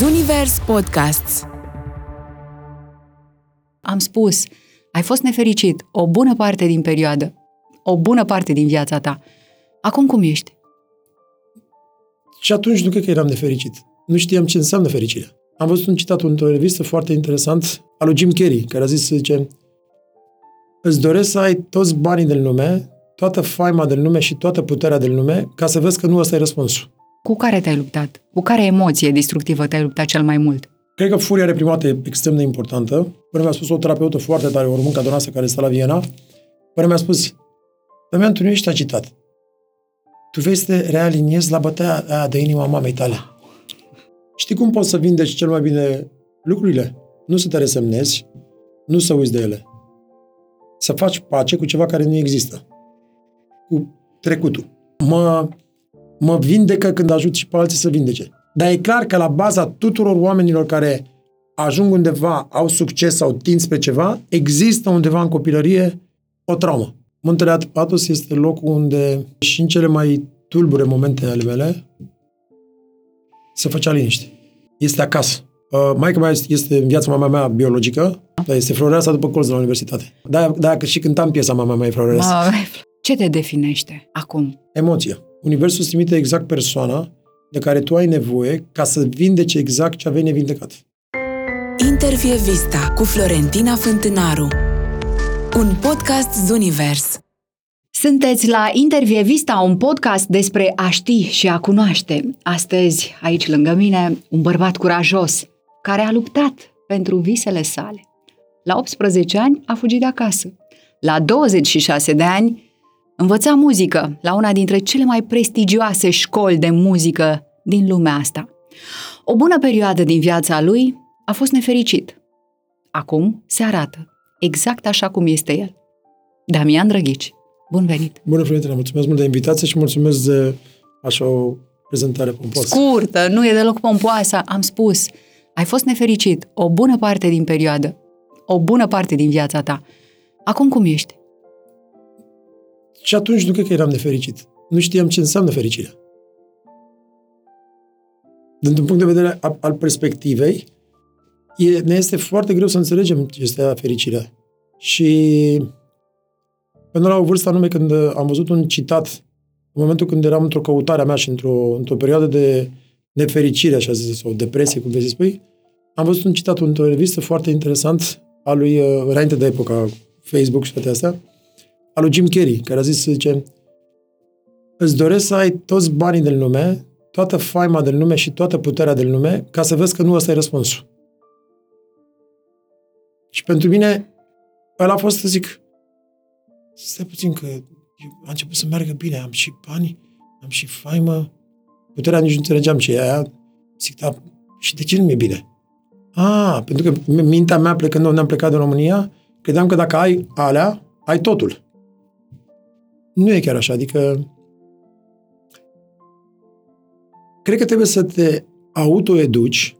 Zunivers Podcasts Am spus, ai fost nefericit o bună parte din perioadă, o bună parte din viața ta. Acum cum ești? Și atunci nu cred că eram nefericit. Nu știam ce înseamnă fericirea. Am văzut un citat într-o revistă foarte interesant al lui Jim Carrey, care a zis, zice, îți doresc să ai toți banii din lume, toată faima din lume și toată puterea din lume, ca să vezi că nu ăsta e răspunsul. Cu care te-ai luptat? Cu care emoție destructivă te-ai luptat cel mai mult? Cred că furia reprimată e extrem de importantă. Până mi-a spus o terapeută foarte tare, o româncă donoasă care stă la Viena, până mi-a spus, Damian, tu nu ești agitat. Tu vei să te realiniezi la bătaia aia de inima mamei tale. Știi cum poți să vindeci cel mai bine lucrurile? Nu să te resemnezi, nu să uiți de ele. Să faci pace cu ceva care nu există. Cu trecutul. Mă, mă vindecă când ajut și pe alții să vindece. Dar e clar că la baza tuturor oamenilor care ajung undeva, au succes sau tind spre ceva, există undeva în copilărie o traumă. Muntele Atos este locul unde și în cele mai tulbure momente ale mele se făcea liniște. Este acasă. Uh, maica mea este în viața mama mea biologică, dar este floreasa după colț de la universitate. Da, da, că și cântam piesa mama mea e floreasa. Ce te definește acum? Emoția. Universul îți trimite exact persoana de care tu ai nevoie ca să vindece exact ce aveai nevindecat. Intervie Vista cu Florentina Fântânaru Un podcast Zunivers Sunteți la Intervie Vista, un podcast despre a ști și a cunoaște. Astăzi, aici lângă mine, un bărbat curajos, care a luptat pentru visele sale. La 18 ani a fugit de acasă. La 26 de ani învăța muzică la una dintre cele mai prestigioase școli de muzică din lumea asta. O bună perioadă din viața lui a fost nefericit. Acum se arată exact așa cum este el. Damian Drăghici, bun venit! Bună, Florentina, mulțumesc mult de invitație și mulțumesc de așa o prezentare pompoasă. Scurtă, nu e deloc pompoasă, am spus. Ai fost nefericit o bună parte din perioadă, o bună parte din viața ta. Acum cum ești? Și atunci nu cred că eram nefericit. Nu știam ce înseamnă fericirea. Dintr-un punct de vedere al perspectivei, e, ne este foarte greu să înțelegem ce este fericirea. Și până la o vârstă anume când am văzut un citat, în momentul când eram într-o căutare a mea și într-o, într-o perioadă de nefericire, așa zis, sau depresie, cum vei spui, am văzut un citat într-o revistă foarte interesant al lui, uh, înainte de epoca Facebook și toate astea, al lui Jim Carrey, care a zis, zice, îți doresc să ai toți banii din lume, toată faima din lume și toată puterea din lume, ca să vezi că nu ăsta e răspunsul. Și pentru mine, ăla a fost să zic, stai puțin că a început să meargă bine, am și bani, am și faimă, puterea nici nu înțelegeam ce e aia. Zic, da, și de ce nu mi-e bine? A, pentru că mintea mea, plecând unde am plecat din România, credeam că dacă ai alea, ai totul. Nu e chiar așa, adică cred că trebuie să te autoeduci,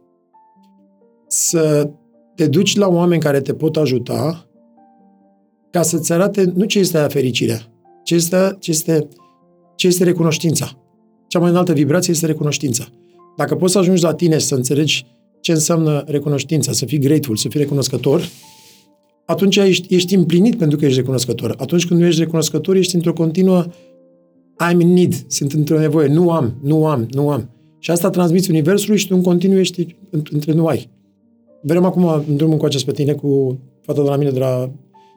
să te duci la oameni care te pot ajuta ca să-ți arate nu ce este fericirea, ce este, ce este, ce este recunoștința. Cea mai înaltă vibrație este recunoștința. Dacă poți să ajungi la tine să înțelegi ce înseamnă recunoștința, să fii grateful, să fii recunoscător, atunci ești, ești împlinit pentru că ești recunoscător. Atunci când nu ești recunoscător, ești într-o continuă I'm in need, sunt într-o nevoie, nu am, nu am, nu am. Și asta transmiți Universului și tu în continuu ești între nu ai. Vrem acum în drumul cu acest pe tine cu fata de la mine de la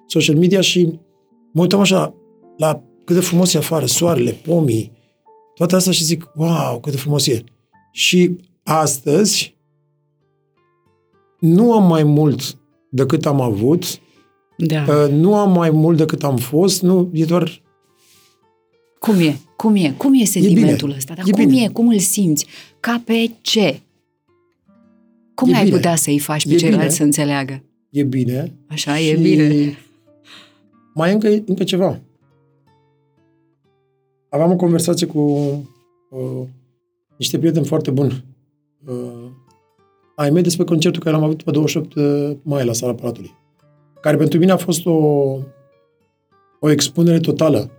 social media și mă uitam așa la cât de frumos e afară, soarele, pomii, toate astea și zic, wow, cât de frumos e. Și astăzi nu am mai mult decât am avut, da. Uh, nu am mai mult decât am fost, nu, e doar... Cum e? Cum e? Cum e sentimentul e ăsta? Dar e cum bine. e? Cum îl simți? Ca pe ce? Cum E ai bine. putea să-i faci pe E ceilalți bine. să înțeleagă? E bine. Așa, și e bine. Mai e încă, încă ceva. Aveam o conversație cu uh, niște prieteni foarte buni uh, ai mei despre concertul care l-am avut pe 28 uh, mai la Sala Palatului. Care pentru mine a fost o, o expunere totală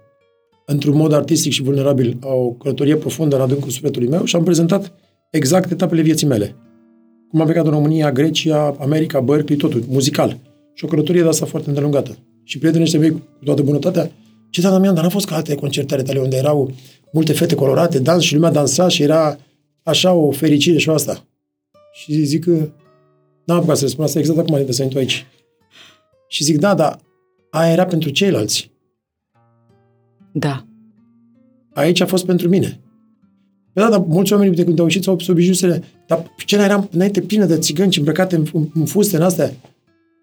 într-un mod artistic și vulnerabil a o călătorie profundă în adâncul sufletului meu și am prezentat exact etapele vieții mele. cum am plecat în România, Grecia, America, Berkeley, totul, muzical. Și o călătorie de asta foarte îndelungată. Și prietenii ăștia mei, cu toată bunătatea, ce da, Damian, dar n-a fost ca alte concerte tale unde erau multe fete colorate, dans și lumea dansa și era așa o fericire și asta. Și zic că n-am apucat să le spun asta exact acum de să aici. Și zic, da, dar aia era pentru ceilalți. Da. Aici a fost pentru mine. Păi da, dar mulți oameni de când au ieșit s-au obișnuit dar scena era înainte plină de țigănci îmbrăcate în, în, în fuste, în astea.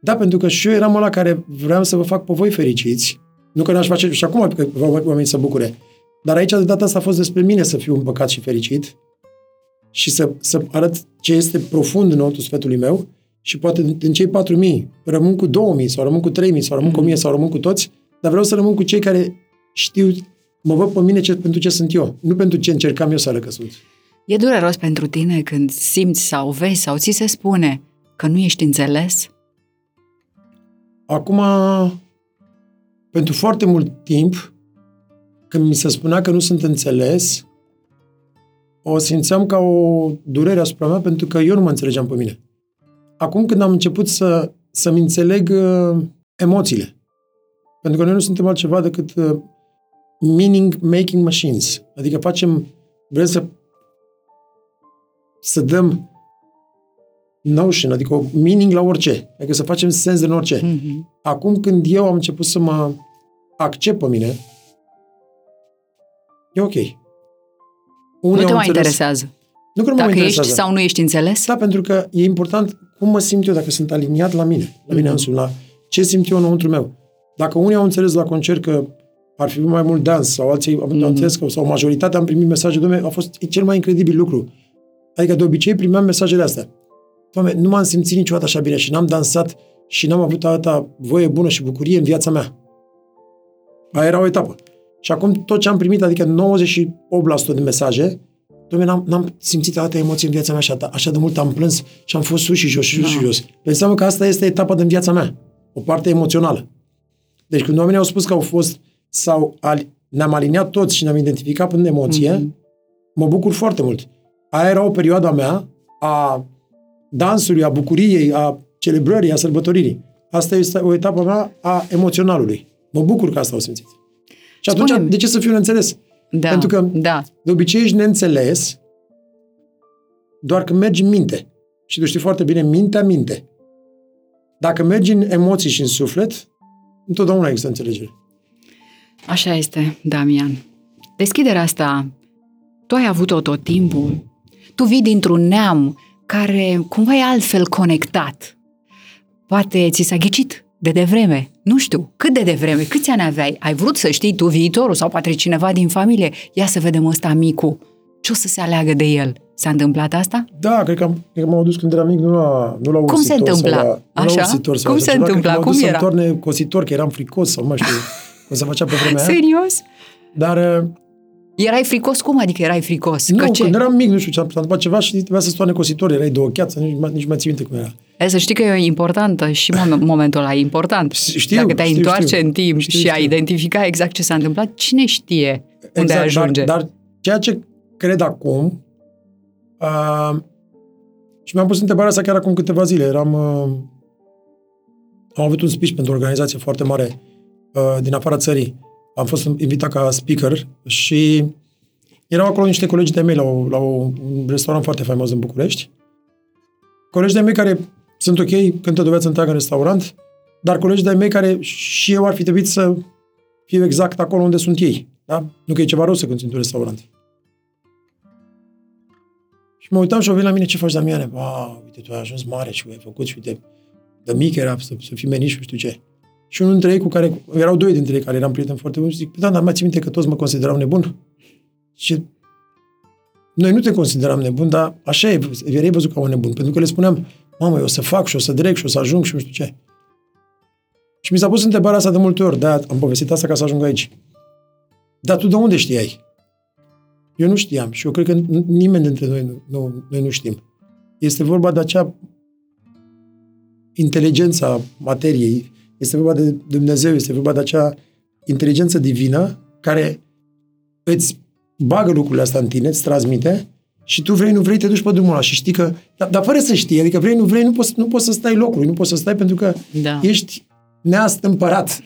Da, pentru că și eu eram ăla care vreau să vă fac pe voi fericiți. Nu că n-aș face, și acum că oamenii să bucure. Dar aici, de data asta, a fost despre mine să fiu împăcat și fericit și să, să arăt ce este profund în otul sfetului meu și poate din cei 4.000 rămân cu 2.000 sau rămân cu 3.000 sau rămân cu 1.000 sau rămân cu toți, dar vreau să rămân cu cei care știu, mă văd pe mine ce, pentru ce sunt eu, nu pentru ce încercam eu să arăt că sunt. E dureros pentru tine când simți sau vezi sau ți se spune că nu ești înțeles? Acum, pentru foarte mult timp, când mi se spunea că nu sunt înțeles, o simțeam ca o durere asupra mea pentru că eu nu mă înțelegeam pe mine. Acum când am început să, să-mi înțeleg uh, emoțiile, pentru că noi nu suntem altceva decât uh, meaning-making machines, adică facem, vrem să să dăm notion, adică o meaning la orice, adică să facem sens în orice. Mm-hmm. Acum când eu am început să mă accept pe mine, e ok. Unii nu te mai interesează. Nu că nu dacă mă ești sau nu ești înțeles? Da, pentru că e important cum mă simt eu, dacă sunt aliniat la mine, la mine mm-hmm. însumi, la ce simt eu înăuntru meu. Dacă unii au înțeles la concert că ar fi mai mult dans sau alții mm-hmm. au înțeles că, sau majoritatea am primit mesaje, domne, a fost cel mai incredibil lucru. Adică de obicei primeam mesajele astea. Doamne, nu m-am simțit niciodată așa bine și n-am dansat și n-am avut atâta voie bună și bucurie în viața mea. Aia era o etapă. Și acum tot ce am primit, adică 98% din mesaje, Doamne, n-am, n-am simțit atâta emoție în viața mea așa, așa de mult am plâns și am fost sus și jos și sus da. și jos. Înseamnă că asta este etapa din viața mea. O parte emoțională. Deci când oamenii au spus că au fost sau ne-am aliniat toți și ne-am identificat până emoție, mm-hmm. mă bucur foarte mult. Aia era o perioadă a mea a dansului, a bucuriei, a celebrării, a sărbătoririi. Asta este o etapă mea a emoționalului. Mă bucur că asta au simțit. Și atunci, Spune-mi. de ce să fiu neînțeles? Da, Pentru că, da. de obicei, ești neînțeles doar când mergi în minte. Și tu știi foarte bine, mintea minte. Dacă mergi în emoții și în suflet, întotdeauna există înțelegere. Așa este, Damian. Deschiderea asta, tu ai avut-o tot timpul. Tu vii dintr-un neam care cumva e altfel conectat. Poate ți s-a ghicit de devreme. Nu știu, cât de devreme, câți ani aveai? Ai vrut să știi tu viitorul sau poate cineva din familie? Ia să vedem ăsta micu. Ce o să se aleagă de el? S-a întâmplat asta? Da, cred că, am, cred că m-am dus când eram mic, nu la, nu la Cum se întâmpla? La, Așa? La ursitor, Cum se întâmpla? Cum era? Să întoarne cositor, că eram fricos sau mai știu cum se făcea pe vremea Serios? Dar Erai fricos? Cum adică erai fricos? Nu, că ce? când eram mic, nu știu ce, s-a întâmplat ceva și trebuia să stoane cositor, erai de o cheață, nici, nici mai ții minte cum era. E, să știi că e importantă și momentul ăla e important. Știu, Dacă te-ai știu, întoarce știu. în timp Știu, și știu. ai identifica exact ce s-a întâmplat, cine știe unde exact, ajunge? Dar, dar ceea ce cred acum, uh, și mi-am pus întrebarea asta chiar acum câteva zile, eram, uh, am avut un speech pentru o organizație foarte mare uh, din afara țării. Am fost invitat ca speaker și erau acolo niște colegi de mei la, o, la o, un restaurant foarte faimos în București. Colegi de mei care sunt ok, cântă de viață întreagă în restaurant, dar colegi de mei care și eu ar fi trebuit să fiu exact acolo unde sunt ei. Da? Nu că e ceva rău să cânti într-un restaurant. Și mă uitam și au venit la mine, ce faci, Damiane? Wow, uite, tu ai ajuns mare și ai făcut și uite, de mic era să, să fii menit și nu știu ce. Și unul dintre ei cu care, erau doi dintre ei care eram prieteni foarte buni, și zic, da, dar mai ții minte că toți mă considerau nebun? Și noi nu te consideram nebun, dar așa e, erai văzut ca un nebun, pentru că le spuneam, mamă, eu o să fac și o să direct și o să ajung și nu știu ce. Și mi s-a pus întrebarea asta de multe ori, de am povestit asta ca să ajung aici. Dar tu de unde știai? Eu nu știam și eu cred că nimeni dintre noi nu, nu, noi nu știm. Este vorba de acea inteligența materiei, este vorba de Dumnezeu, este vorba de acea inteligență divină care îți bagă lucrurile astea în tine, îți transmite și tu vrei, nu vrei, te duci pe drumul ăla și știi că... Dar, dar fără să știi, adică vrei, nu vrei, nu poți, nu poți să stai locului, nu poți să stai pentru că Da. ești neastâmpărat.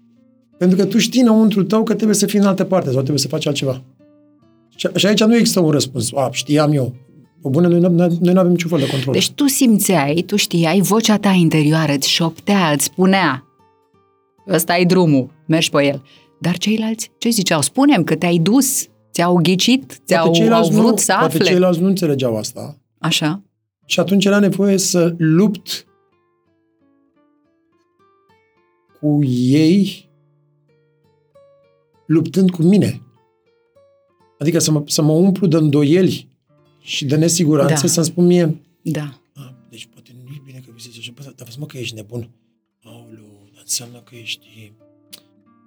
pentru că tu știi înăuntru tău că trebuie să fii în altă parte sau trebuie să faci altceva. Și, și aici nu există un răspuns. A, știam eu. Pe bune, noi nu, noi nu avem niciun fel de control. Deci tu simțeai, tu știai, vocea ta interioară îți șoptea, îți spunea ăsta e drumul, mergi pe el. Dar ceilalți ce ziceau? Spunem că te-ai dus, ți-au ghicit, ți-au au ceilalți vrut nu, să poate afle. ceilalți nu înțelegeau asta. Așa? Și atunci era nevoie să lupt cu ei luptând cu mine. Adică să mă, să mă umplu de îndoieli și de nesiguranță, Da. să-mi spun mie, Da. a, deci poate nu e bine că visezi așa, bă, dar vezi mă că ești nebun. Aoleu, dar înseamnă că ești,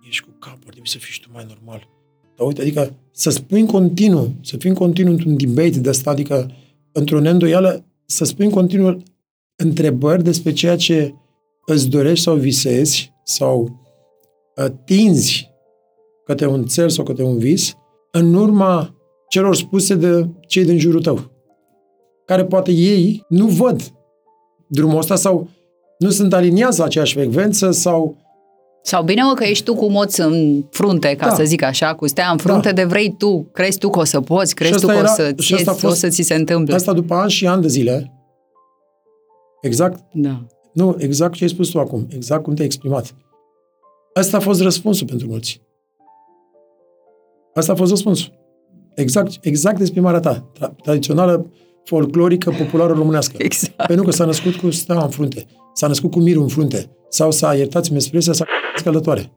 ești cu capul, ar trebui să fii și tu mai normal. Dar uite, adică să spui în continuu, să fii în continuu într-un debate de asta, adică într-o neîndoială, să spui în continuu întrebări despre ceea ce îți dorești sau visezi sau uh, tinzi către un cel sau către un vis, în urma celor spuse de cei din jurul tău, care poate ei nu văd drumul ăsta sau nu sunt aliniați la aceeași frecvență sau Sau bine mă că ești tu cu moț în frunte, ca Da. să zic așa, cu stea în frunte Da. de vrei tu, crezi tu că o să poți, crezi tu asta că o era- să, și asta a ție, fost- o să ți se întâmple. asta după ani și ani de zile, exact Da. Nu, exact ce ai spus tu acum, exact cum te-ai exprimat. Asta a fost răspunsul pentru mulți. Asta a fost răspunsul. Exact, exact exprimarea ta, tra- tradițională, folclorică, populară românească. Exact. Pentru că s-a născut cu steaua în frunte, s-a născut cu mirul în frunte, sau s-a, iertați-mi expresia, s-a scălătoare.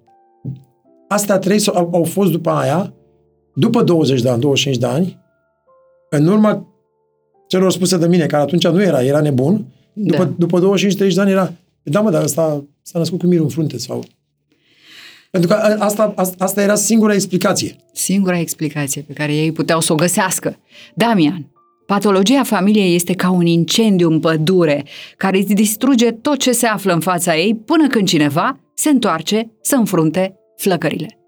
Astea trei s- au, au fost după aia, după 20 de ani, 25 de ani, în urma celor spuse de mine, care atunci nu era, era nebun, după, Da. după 25-30 de ani era, da mă, dar ăsta s-a născut cu mirul în frunte sau... Pentru că a- asta, asta, asta era singura explicație. Singura explicație pe care ei puteau să o găsească. Damian, patologia familiei este ca un incendiu în pădure care îți distruge tot ce se află în fața ei până când cineva se întoarce să înfrunte flăcările.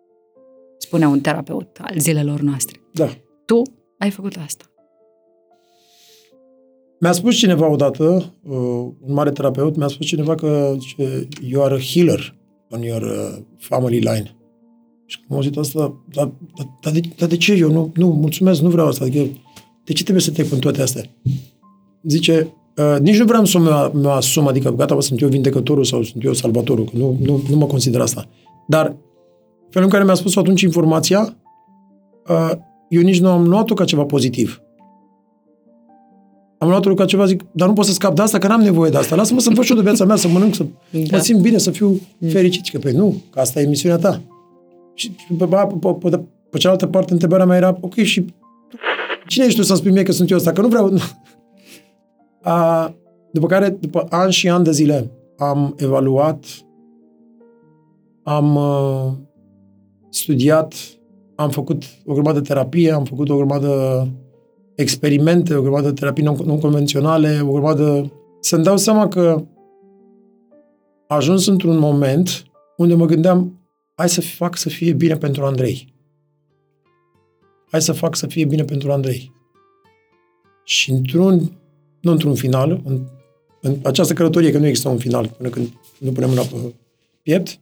Spune un terapeut al zilelor noastre. Da. Tu ai făcut asta. Mi-a spus cineva odată, uh, un mare terapeut, mi-a spus cineva că zice, you are a healer on your uh, family line. Și când am auzit asta, dar, dar, dar, de, dar de ce eu? Nu, nu, mulțumesc, nu vreau asta. Adică, de ce trebuie să trec în toate astea? Zice, uh, nici nu vreau să mă, mă asum, adică gata, bă, sunt eu vindecătorul sau sunt eu salvatorul, că nu, nu, nu mă consider asta. Dar felul în care mi-a spus atunci informația, uh, eu nici nu am luat-o ca ceva pozitiv. Am luat-o ca ceva, zic, dar nu pot să scap de asta, că n-am nevoie de asta. Lasă-mă să-mi fac și eu de viața mea, să mănânc, să Da. mă simt bine, să fiu fericit. Că, păi nu, că asta e misiunea ta. Și pe, pe, pe, pe, pe, pe cealaltă parte, întrebarea mea era, ok, și tu, cine ești tu să-mi spui mie că sunt eu ăsta? Că nu vreau... A, după care, după ani și ani de zile, am evaluat, am uh, studiat, am făcut o grămadă de terapie, am făcut o grămadă experimente, o grămadă de terapii non- non-convenționale, o grămadă... Să-mi dau seama că a ajuns într-un moment unde mă gândeam, hai să fac să fie bine pentru Andrei. Hai să fac să fie bine pentru Andrei. Și într-un, nu într-un final, în, în această călătorie, că nu există un final până când nu punem mâna pe piept,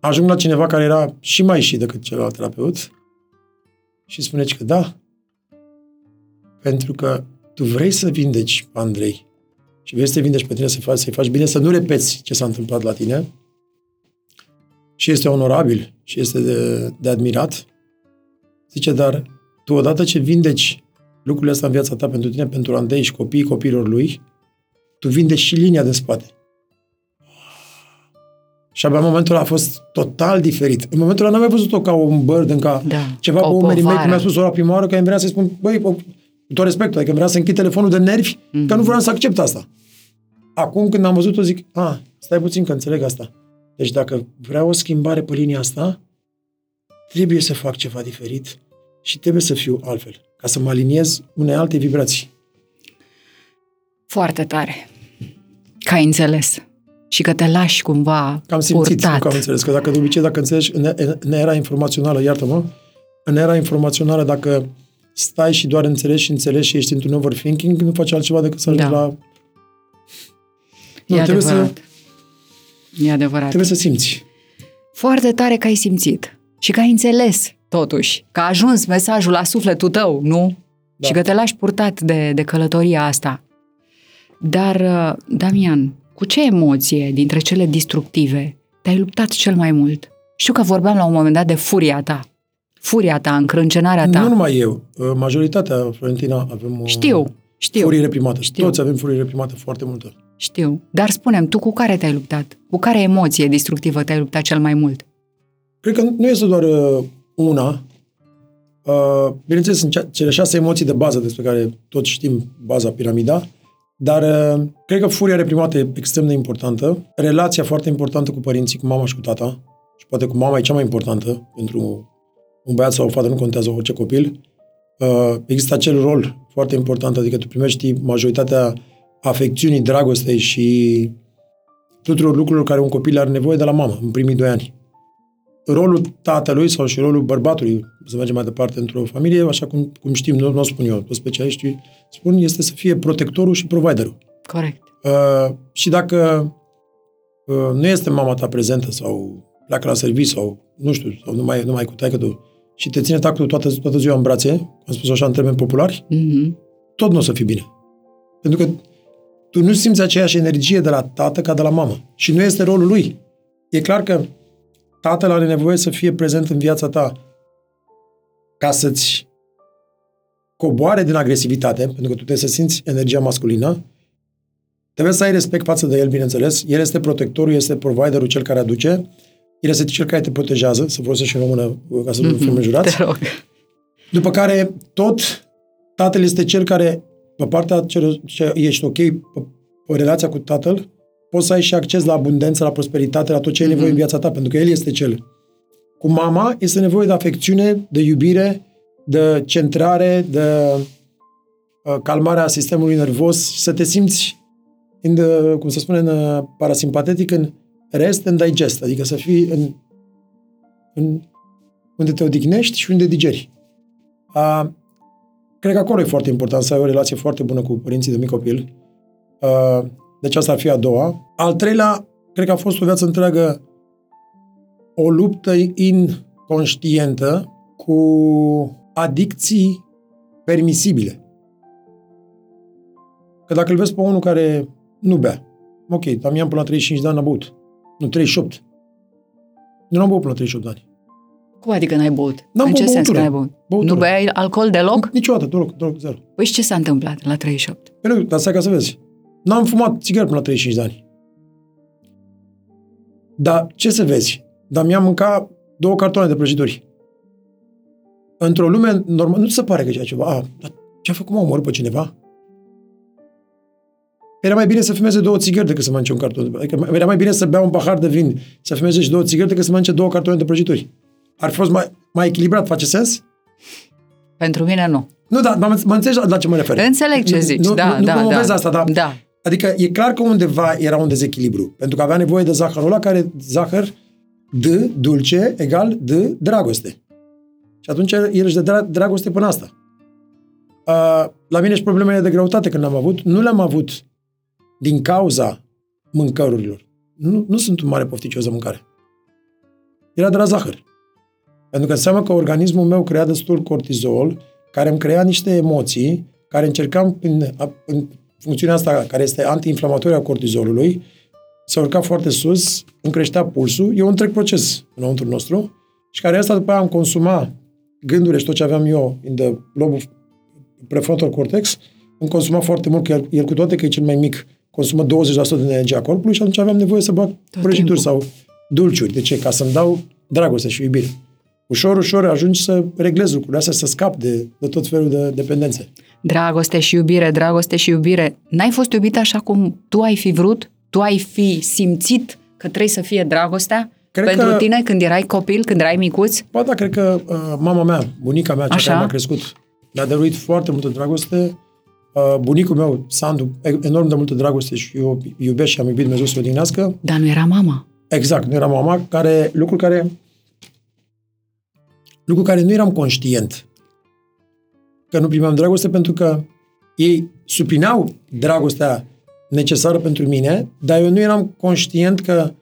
ajung la cineva care era și mai și decât celălalt terapeut și spune că da, pentru că tu vrei să vindeci pe Andrei și vrei să te vindeci pe tine, să faci, să-i faci bine, să nu repeți ce s-a întâmplat la tine și este onorabil și este de, de admirat. Zice, dar tu odată ce vindeci lucrurile astea în viața ta pentru tine, pentru Andrei și copiii copiilor lui, tu vindeci și linia de spate. Și abia în momentul ăla a fost total diferit. În momentul ăla n-am mai văzut-o ca un burden, ca Da, ceva ca pe o umerii mei, cum povară. mi-a spus ora prima oară, că îmi vrea să-i spun, băi, o- cu tot respectul, adică îmi vrea să închid telefonul de nervi, mm-hmm. că nu vreau să accept asta. Acum când am văzut-o zic, a, stai puțin că înțeleg asta. Deci dacă vreau o schimbare pe linia asta, trebuie să fac ceva diferit și trebuie să fiu altfel, ca să mă aliniez unei alte vibrații. Foarte tare. Că ai înțeles. Și că te lași cumva Că am simțit, purtat. nu că am înțeles. Că dacă de obicei, dacă înțelegi, în, în era informațională, iartă-mă, în era informațională, dacă stai și doar înțelegi și înțelegi și ești într-un overthinking, nu faci altceva decât să ajungi Da. la... Nu, e trebuie să, adevărat. E adevărat. trebuie să simți. Foarte tare că ai simțit și că ai înțeles, totuși, că a ajuns mesajul la sufletul tău, nu? Da. Și că te lași purtat de, de călătoria asta. Dar, uh, Damian, cu ce emoție dintre cele destructive te-ai luptat cel mai mult? Știu că vorbeam la un moment dat de furia ta. Furia ta, încrâncenarea ta. Nu numai eu. Uh, Majoritatea, Florentina, avem o Știu, știu, furie reprimată. Știu. Toți avem furie reprimată foarte multă. știu. Dar spunem, tu cu care te-ai luptat? Cu care emoție destructivă te-ai luptat cel mai mult? Cred că nu este doar uh, una. Uh, bineînțeles, sunt cea- cele șase emoții de bază despre care toți știm baza piramida, dar uh, cred că furia reprimată e extrem de importantă. Relația foarte importantă cu părinții, cu mama și cu tata. Și poate cu mama e cea mai importantă pentru un băiat sau o fată, nu contează orice copil. Uh, există acel rol foarte important, adică tu primești majoritatea afecțiunii, dragostei și tuturor lucrurilor care un copil are nevoie de la mamă în primii doi ani rolul tatălui sau și rolul bărbatului, să mergem mai departe într-o familie, așa cum, cum știm, nu, nu o spun eu, toți specialiștii spun, este să fie protectorul și providerul. Corect. Uh, și dacă uh, nu este mama ta prezentă sau pleacă la serviciu sau, nu știu, sau nu mai, nu mai cu taică tu și te ține tactul toată, toată ziua în brațe, am spus așa în termeni populari, Mhm. tot nu o să fii bine. Pentru că tu nu simți aceeași energie de la tată ca de la mamă. Și nu este rolul lui. E clar că tatăl are nevoie să fie prezent în viața ta ca să-ți coboare din agresivitate, pentru că tu trebuie să simți energia masculină, trebuie să ai respect față de el, bineînțeles. El este protectorul, este providerul, cel care aduce, el este cel care te protejează, să folosesc și în română ca să nu fim înjurați. Te rog. După care, tot, tatăl este cel care, pe partea ce, ce ești ok, pe, pe relația cu tatăl, poți să ai și acces la abundență, la prosperitate, la tot ce ai nevoie în viața ta, pentru că el este cel. Cu mama este nevoie de afecțiune, de iubire, de centrare, de uh, calmarea sistemului nervos și să te simți, în, the, cum se spune, în uh, parasimpatetic, în rest and digest, adică să fii în, în unde te odihnești și unde digeri. A, cred că acolo e foarte important să ai o relație foarte bună cu părinții de mic copil. A, deci asta ar fi a doua. Al treilea, cred că a fost o viață întreagă o luptă inconștientă cu adicții permisibile. Că dacă îl vezi pe unul care nu bea, ok, Damian până la 35 de ani a băut. Nu, 38. Nu am băut până la 38 de ani. Cum adică n-ai băut? N-am în ce băut sens că băutură. n-ai băut? Băutură. Nu beai alcool deloc? Niciodată, deloc, deloc, zero. Păi și ce s-a întâmplat la 38? Păi nu, dar stai ca să vezi. N-am fumat țigări până la 35 de ani. Dar ce să vezi? Dar mi-am mâncat două cartoane de prăjituri. Într-o lume normală, nu ți se pare că e ceva? A, dar ce-a făcut, mă, omor pe cineva? Era mai bine să fumeze două țigări decât să mănânce un carton. Adică era mai bine să bea un pahar de vin, să fumeze și două țigări decât să mănânce două cartoane de prăjituri. Ar fi fost mai, mai echilibrat, face sens? Pentru mine nu. Nu, dar mă, mă înțelegi la, la ce mă refer. Înțeleg ce Nu- zici, nu, da, nu, da, nu da. promovez asta, dar Da. Adică e clar că undeva era un dezechilibru, pentru că avea nevoie de zahărul ăla care zahăr D, dulce, egal D, dragoste. Și atunci el își dă dra- dragoste până asta. Uh, la mine și problemele de greutate când le-am avut, nu le-am avut din cauza mâncărurilor. Nu, nu sunt un mare pofticios de mâncare. Era de la zahăr. Pentru că înseamnă că organismul meu crea destul cortizol, care îmi crea niște emoții, care încercam în, în funcțiunea asta, care este antiinflamatorie a cortizolului, să urca foarte sus, îmi creștea pulsul, e un întreg proces înăuntru nostru, și care asta după aia am consumat gândurile și tot ce aveam eu în the lobul prefrontal cortex, îmi consuma foarte mult, că el, el cu toate că e cel mai mic, consumă 20% din energia corpului și atunci aveam nevoie să bag prăjituri timpul. sau dulciuri. De ce? Ca să-mi dau dragoste și iubire. Ușor, ușor ajungi să reglezi lucrurile astea, să scap de, de tot felul de dependențe. Dragoste și iubire, dragoste și iubire. N-ai fost iubit așa cum tu ai fi vrut? Tu ai fi simțit că trebuie să fie dragostea? Cred Pentru că- tine când erai copil, când erai micuț? Ba da, cred că uh, mama mea, bunica mea, cea Așa? care m-a crescut, mi-a dăruit foarte multă dragoste. Uh, bunicul meu, Sandu, e- enorm de multă dragoste și eu iubesc și am iubit Dumnezeu să o odihnească. Dar nu era mama. Exact, nu era mama, care, lucru care lucru care nu eram conștient. că nu primeam dragoste pentru că ei suplineau dragostea necesară pentru mine, dar eu nu eram conștient că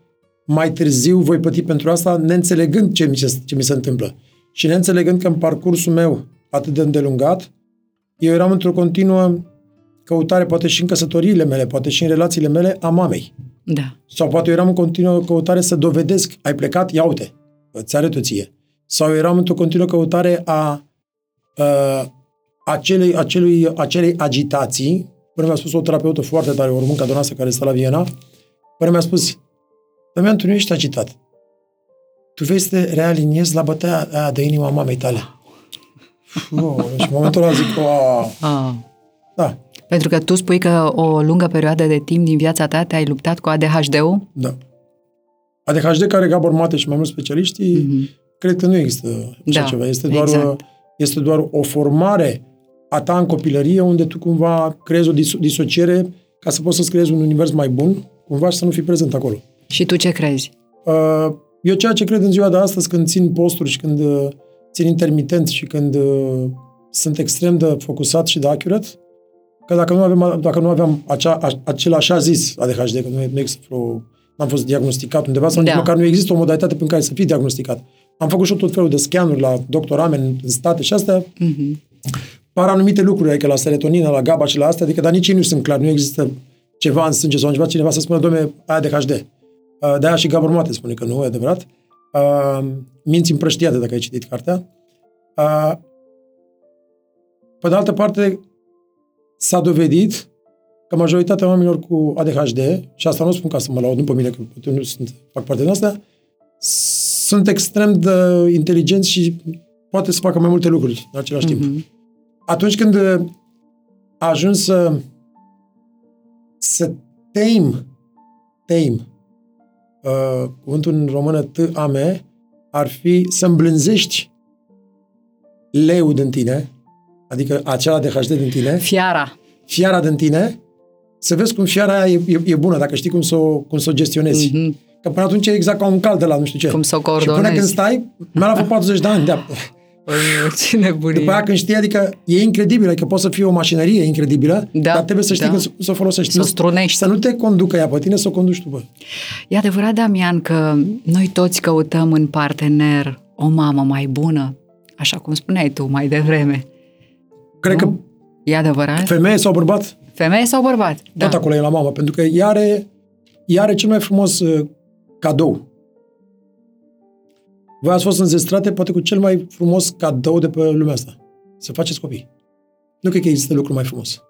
mai târziu voi plăti pentru asta, neînțelegând ce mi se, ce mi se întâmplă. Și neînțelegând că în parcursul meu atât de îndelungat, eu eram într-o continuă căutare, poate și în căsătoriile mele, poate și în relațiile mele, a mamei. Da. Sau poate eu eram în continuă căutare să dovedesc, ai plecat, ia uite, îți arăt ție. Sau eu eram într-o continuă căutare a, a acelei, acelui, acelei agitații. Până mi-a spus o terapeută foarte tare, o româncă donoasă care stă la Viena, până mi-a spus, Damian, tu nu ești agitat. Tu vei să te realiniezi la bătaia aia de inima mamei tale. Oh, și în momentul ăla zic, oh, Ah. da, Pentru că tu spui că o lungă perioadă de timp din viața ta te-ai luptat cu ADHD-ul? da. ADHD care Gabor Mate și mai mulți specialiștii, Mhm. cred că nu există așa Da, ceva. Este doar, exact. o, este doar o formare a ta în copilărie unde tu cumva creezi o diso- disociere ca să poți să-ți creezi un univers mai bun, cumva și să nu fii prezent acolo. Și tu ce crezi? Uh, Eu ceea ce cred în ziua de astăzi, când țin posturi și când uh, țin intermitent și când uh, sunt extrem de focusat și de accurate, că dacă nu aveam, dacă nu aveam acea, a, acel așa zis ADHD, că nu, nu există vreo, n-am fost diagnosticat undeva sau Da. nici măcar nu există o modalitate prin care să fii diagnosticat. Am făcut și eu tot felul de scanuri la doctor Amen în state și astea, Mhm. par anumite lucruri, adică la serotonină, la GABA și la astea, adică, dar nici ei nu sunt clar, nu există ceva în sânge sau ceva, cineva să spună, domne, aia de HD. Uh, De-aia și Gabor Mate spune că nu, e adevărat. Uh, Minți împrăștiate, dacă ai citit cartea. Uh, Pe de altă parte, s-a dovedit că majoritatea oamenilor cu ADHD, și asta nu spun ca să mă laud, nu pe mine, că eu nu sunt, fac parte din asta, sunt extrem de inteligenți și poate să facă mai multe lucruri în același timp Mhm. atunci când uh, a ajuns să, să tame, tame, uh, cuvântul în română T-A-M, ar fi să îmblânzești leul din tine, adică acela de HD din tine, Fiara. fiara din tine, să vezi cum fiara aia e, e, e bună, dacă știi cum să o, cum să o gestionezi. Mhm. Că până atunci e exact ca un cal de la nu știu ce. Cum să o Și până coordonezi. când stai, mi-a luat vreo 40 de ani. De Ce nebunie. după aia când știi, adică e incredibil, adică poți să fii o mașinărie incredibilă, Da, dar trebuie să știi da. cum să, să o folosești. Să o Nu- strunești. Să nu te conducă ea pe tine, să o conduci tu, bă. E adevărat, Damian, că noi toți căutăm în partener o mamă mai bună, așa cum spuneai tu mai devreme. Cred Nu? E adevărat? că femeie sau bărbat, Femeie sau bărbat? da. tot acolo e la mamă, pentru că ea are, ea are cel mai frumos uh, cadou. Voi ați fost înzestrate poate cu cel mai frumos cadou de pe lumea asta. Să faceți copii. Nu cred că există lucru mai frumos.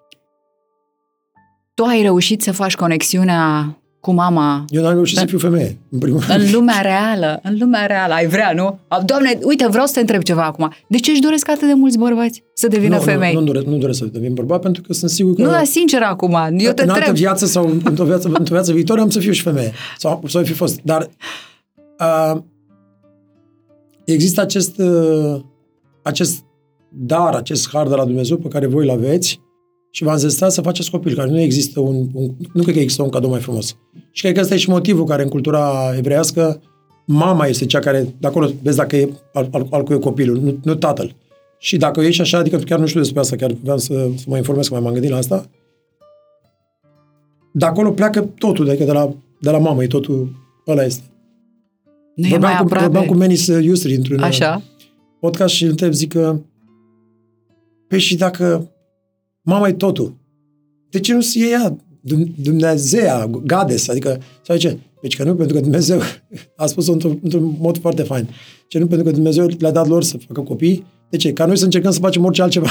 Tu ai reușit să faci conexiunea cu mama Eu n-am reușit Da. să fiu femeie, în primul rând. în lumea reală, în lumea reală, ai vrea, nu? Doamne, uite, vreau să te întreb ceva acum. De ce își doresc atât de mulți bărbați să devină nu, femei? Nu, nu, doresc, nu doresc să devin bărbat, pentru că sunt sigur că... Nu, dar sincer acum, eu te în altă întreb. viață sau într-o viață, într-o viață viitoare am să fiu și femeie. Sau să fi fost. Dar uh, există acest, uh, acest dar, acest har de la Dumnezeu pe care voi îl aveți și v-am zis să faceți copil, care nu există un, un, nu cred că există un cadou mai frumos. Și cred că ăsta e și motivul care în cultura evreiască mama este cea care, de acolo vezi dacă e al, al, al cui e copilul, nu, nu tatăl. Și dacă ești așa, adică chiar nu știu despre asta, chiar vreau să, să mă informez, că mai m-am gândit la asta, de acolo pleacă totul, adică de la, de la mamă, e totul, ăla este. Nu e vorbeam, mai cu, aproape. vorbeam cu Menis Iustri într-un uh, Așa? podcast și îl întreb, zic că pe și dacă mama e totul, de ce nu se e ea Dum- Dumnezeea, Gades, adică, sau ce? Deci că nu, pentru că Dumnezeu a spus-o într-un, într-un mod foarte fain. Ce nu, pentru că Dumnezeu le-a dat lor să facă copii. De ce? Ca noi să încercăm să facem orice altceva.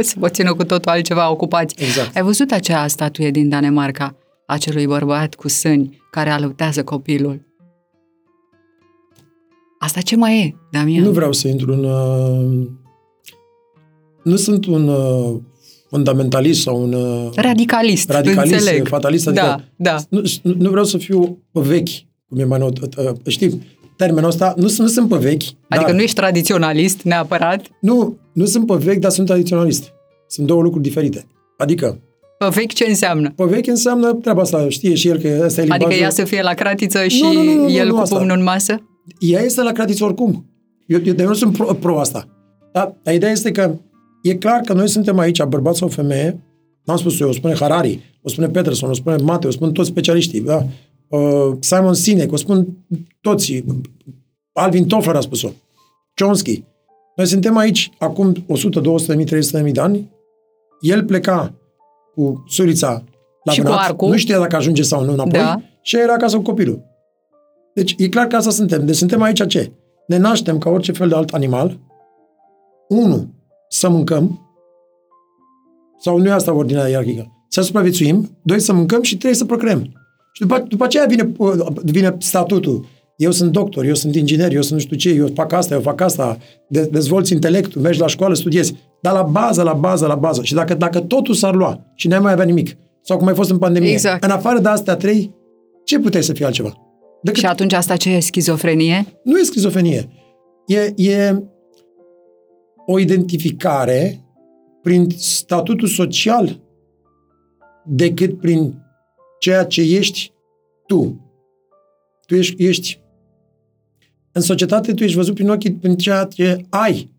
Să vă țină cu totul altceva ocupați. Exact. Ai văzut acea statuie din Danemarca, acelui bărbat cu sâni care alăptează copilul? Asta ce mai e, Damian? Nu vreau să intru în... Uh, nu sunt un uh, fundamentalist sau un... Uh, Radicalist, radicalist, înțeleg. fatalist, adică Da, da. Nu, nu, nu vreau să fiu pe vechi, cum e mai nou, uh, știi, termenul ăsta, nu, sunt- nu sunt pe vechi, Adică dar, nu ești tradiționalist neapărat, nu, nu sunt pe vechi, dar sunt tradiționalist. Sunt două lucruri diferite. Adică, pe vechi ce înseamnă? pe vechi înseamnă treaba asta, știe și el că ăsta e limbajul. Adică ea să fie la cratiță și Nu, nu, nu, nu, el nu cu asta. pumnul în masă? Ea este la cratiță oricum. Eu, eu, eu nu sunt pro, pro asta. Dar, dar ideea este că E clar că noi suntem aici, bărbat sau femeie, n-am spus eu, o spune Harari, o spune Peterson, o spune Mate, o spun toți specialiștii, da? Uh, Simon Sinek, o spun toți, Alvin Toffler a spus-o, Chomsky. Noi suntem aici acum 100, 200, 300 de ani, el pleca cu surița la Și cu vânat, arcul. nu știa dacă ajunge sau nu înapoi Da. și era acasă cu copilul. Deci e clar că asta suntem. Deci suntem aici ce? Ne naștem ca orice fel de alt animal. Unu, să mâncăm. Sau nu e asta ordinea ierarhică. Să supraviețuim. Doi, să mâncăm și trei, să procreăm. Și după, după aceea vine, vine statutul. Eu sunt doctor, eu sunt inginer, eu sunt nu știu ce, eu fac asta, eu fac asta, de, dezvolți intelectul, mergi la școală, studiezi. Dar la bază, la bază, la bază. Și dacă, dacă totul s-ar lua și n-ai mai avea nimic, sau cum ai fost în pandemie, Exact. în afară de astea trei, ce puteai să fie altceva? Decât Și atunci asta ce e? Schizofrenie? nu e schizofrenie. E, e o identificare prin statutul social decât prin ceea ce ești tu. Tu ești, ești în societate tu ești văzut prin ochii prin ceea ce ai,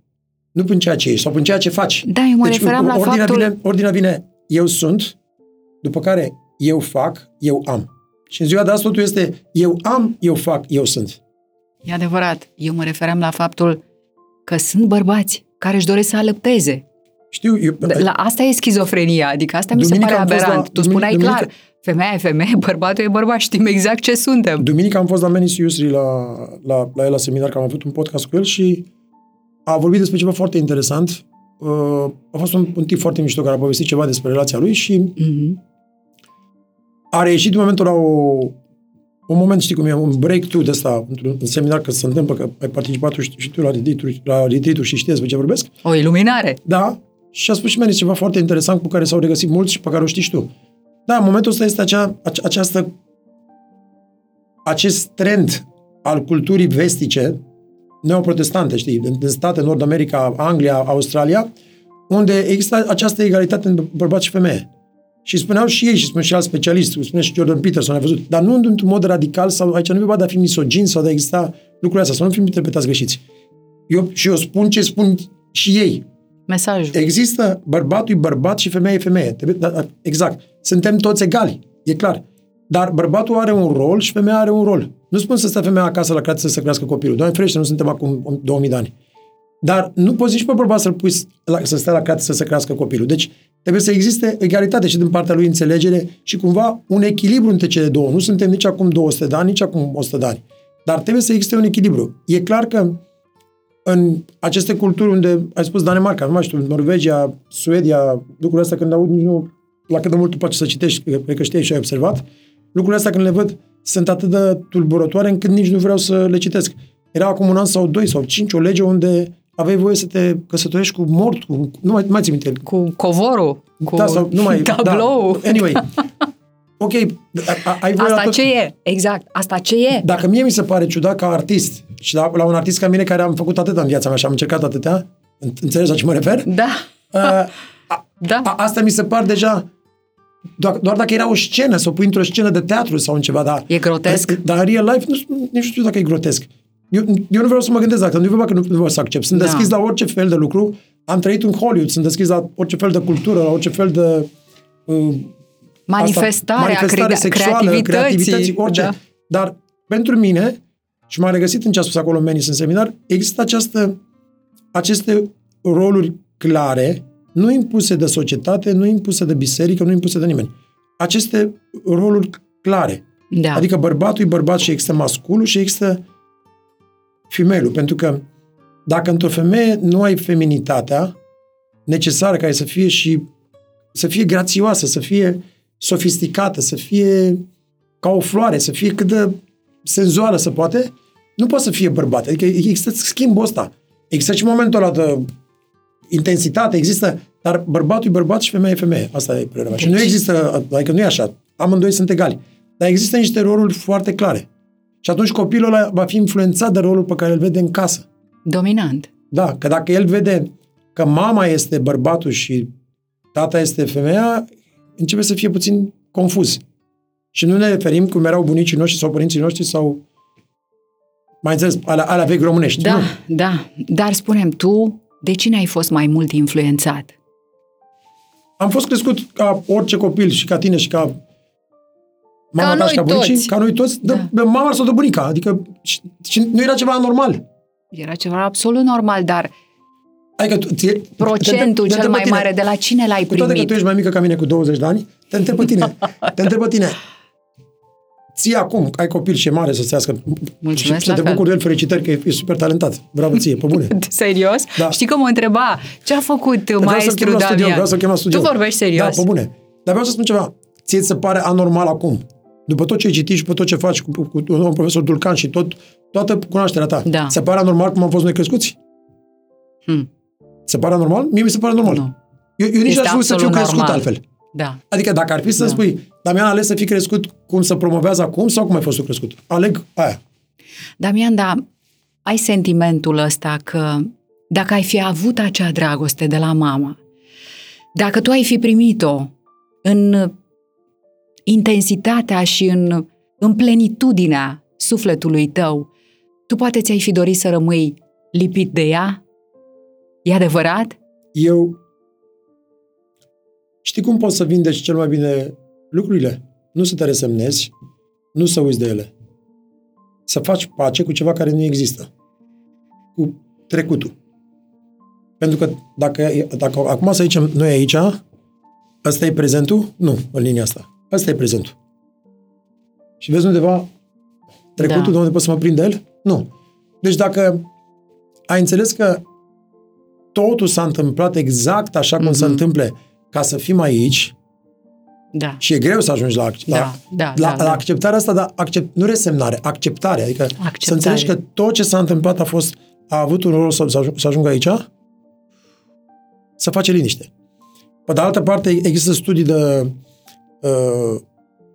nu prin ceea ce ești sau prin ceea ce faci. Da, eu mă referam la ordinea faptul- Vine, ordinea vine, eu sunt, după care eu fac, eu am. Și în ziua de azi totul este eu am, eu fac, eu sunt. E adevărat. Eu mă referam la faptul că sunt bărbați care își doresc să alăpteze. Știu, eu, La asta e schizofrenia, adică asta mi se Duminică pare am fost aberant. la- tu spuneai duminică- clar, femeia e femeie, bărbatul e bărbat, știm exact ce suntem. Duminică am fost la Menis Yusri la, la, la el la seminar, că am avut un podcast cu el și a vorbit despre ceva foarte interesant. Uh, a fost un, un tip foarte mișto care a povestit ceva despre relația lui și Mhm. A reieșit în momentul la o, un moment, știi cum e, un breakthrough de ăsta, într-un seminar, că se întâmplă, că ai participat și, și tu la retreat la retreat și știți despre ce vorbesc. O iluminare. Da, și a spus și Menis ceva foarte interesant cu care s-au regăsit mulți și pe care o știi și tu. Da, în momentul ăsta este acea, ace- această, acest trend al culturii vestice, neoprotestante, știi, în, în state, Nord America, Anglia, Australia, unde există această egalitate în bărbați și femeie. Și spuneau și ei, și spun și alți specialiști, spune și Jordan Peterson, ai văzut, dar nu într-un mod radical, sau aici nu e vorba de a fi misogin sau de a exista lucrurile astea, să nu fim interpretați greșiți. Eu, și eu spun ce spun și ei. Mesajul. Există bărbatul e bărbat și femeia e femeie. Trebuie- da, da, Exact. Suntem toți egali, e clar. Dar bărbatul are un rol și femeia are un rol. Nu spun să stea femeia acasă la creație să se crească copilul. Doamne ferește, nu suntem acum 2000 de ani. Dar nu poți nici pe bărbat să-l pui s- la, să stea la creație să se crească copilul. Deci trebuie să existe egalitate și din partea lui înțelegere și cumva un echilibru între cele două. Nu suntem nici acum 200 de ani, nici acum 100 de ani. Dar trebuie să existe un echilibru. E clar că în aceste culturi unde, ai spus Danemarca, nu mai știu, Norvegia, Suedia, lucrurile astea când aud, nici nu, la cât de mult tu poți să citești, cred că știi și ai observat, lucrurile astea când le văd sunt atât de tulburătoare încât nici nu vreau să le citesc. Era acum un an sau doi sau cinci o lege unde aveai voie să te căsătorești cu mort, cu, nu mai, nu mai țin minte, Cu covorul, cu da, sau, nu mai, tablou. Da. Anyway, ok, a, a, ai voie la Asta tot- ce e? Exact. Asta ce e? dacă mie mi se pare ciudat ca artist și la, la un artist ca mine care am făcut atâta în viața mea și am încercat atâtea, în- înțelegi la ce mă refer? Da. Uh, a, Da. a, asta mi se par deja doar, doar dacă era o scenă, să o pui într-o scenă de teatru sau în ceva, dar... E grotesc? Dar, dar în real life, nu, nici nu știu dacă e grotesc. Eu, eu nu vreau să mă gândesc dacă nu e vorba că nu, nu vreau să accept. Sunt Da. deschis la orice fel de lucru. Am trăit în Hollywood, sunt deschis la orice fel de cultură, la orice fel de... Uh, Manifestarea, manifestare cre- sexuală, creativității. creativității, orice. Da. Dar pentru mine, și m-am regăsit în ce a spus acolo Menis în seminar, există această, aceste roluri clare, nu impuse de societate, nu impuse de biserică, nu impuse de nimeni. Aceste roluri clare. Da. Adică bărbatul e bărbat și există masculul și există femelul. Pentru că dacă într-o femeie nu ai feminitatea necesară care să fie și să fie grațioasă, să fie sofisticată, să fie ca o floare, să fie cât de senzuală se poate, nu poate să fie bărbat. Adică există schimbul ăsta. Există și momentul ăla de intensitate, există, dar bărbatul e bărbat și femeia e femeie. Asta e părerea mea. Și nu Deci- există, adică nu e așa. Amândoi sunt egali. Dar există niște roluri foarte clare. Și atunci copilul ăla va fi influențat de rolul pe care îl vede în casă. Dominant. Da, că dacă el vede că mama este bărbatul și tata este femeia, începe să fie puțin confuz. Și nu ne referim cum erau bunicii noștri sau părinții noștri sau mai înțeles, alea, alea vechi românești. Da, Nu. da. Dar spunem, tu De cine ai fost mai mult influențat? Am fost crescut ca orice copil și ca tine și ca mama Ca ta și ca noi bunicii, toți. ca noi toți, de, Da. mama sau de bunica. Adică și, și nu era ceva anormal. Era ceva absolut normal, dar Adică tu, ție, procentul te- te- te cel mai întreb pe tine, mare de la cine l-ai Cu toate că primit? tu ești mai mică ca mine cu 20 de ani, te întreb pe tine. te întreb pe tine. Ție acum, ai copil și e mare să-ți iască. Mulțumesc și la să te fel. bucuri de el, felicitări că e, e super talentat. Bravo ție, pe bune. Serios? Da. Știi că mă întreba ce a făcut Vreau să-l maestru chem la studio, Damian? vreau să-l chem la studio. Tu vorbești serios? Da, pe bune. Dar vreau să spun ceva. Ție ți se pare anormal acum. După tot ce ai citit și pe tot ce faci cu, cu, cu domnul profesor Dulcan și tot, toată cunoașterea ta, Da. se pare anormal cum am fost noi crescuți? Hmm. Se pare anormal? Mie mi se pare normal. Nu. Eu, eu nici Este n-aș vrea să fiu absolut crescut normal. altfel. Da. Adică dacă ar fi să Da. spui, Damian a ales să fii crescut cum să promovează acum sau cum ai fost tu crescut? Aleg aia. Damian, dar ai sentimentul ăsta că dacă ai fi avut acea dragoste de la mama, dacă tu ai fi primit-o în intensitatea și în, în plenitudinea sufletului tău, tu poate ți-ai fi dorit să rămâi lipit de ea? E adevărat? Eu... Știi cum poți să vindeci cel mai bine lucrurile? Nu să te resemnezi, nu să uiți de ele. Să faci pace cu ceva care nu există. Cu trecutul. Pentru că dacă, dacă acum să zicem noi aici, ăsta e prezentul? Nu, în linia asta. Ăsta e prezentul. Și vezi undeva trecutul Da. de unde poți să mă prind de el? Nu. Deci dacă ai înțeles că totul s-a întâmplat exact așa cum Mhm. se întâmple ca să fim aici Da. și e greu să ajungi la, ac- Da, la, da, la, da, la da. acceptarea asta, dar accept, nu resemnare, acceptare. Adică să Acceptare. înțelegi că tot ce s-a întâmplat a fost a avut un rol să, să, ajung, să ajungă aici, să face liniște. Pe de altă parte, există studii de, uh,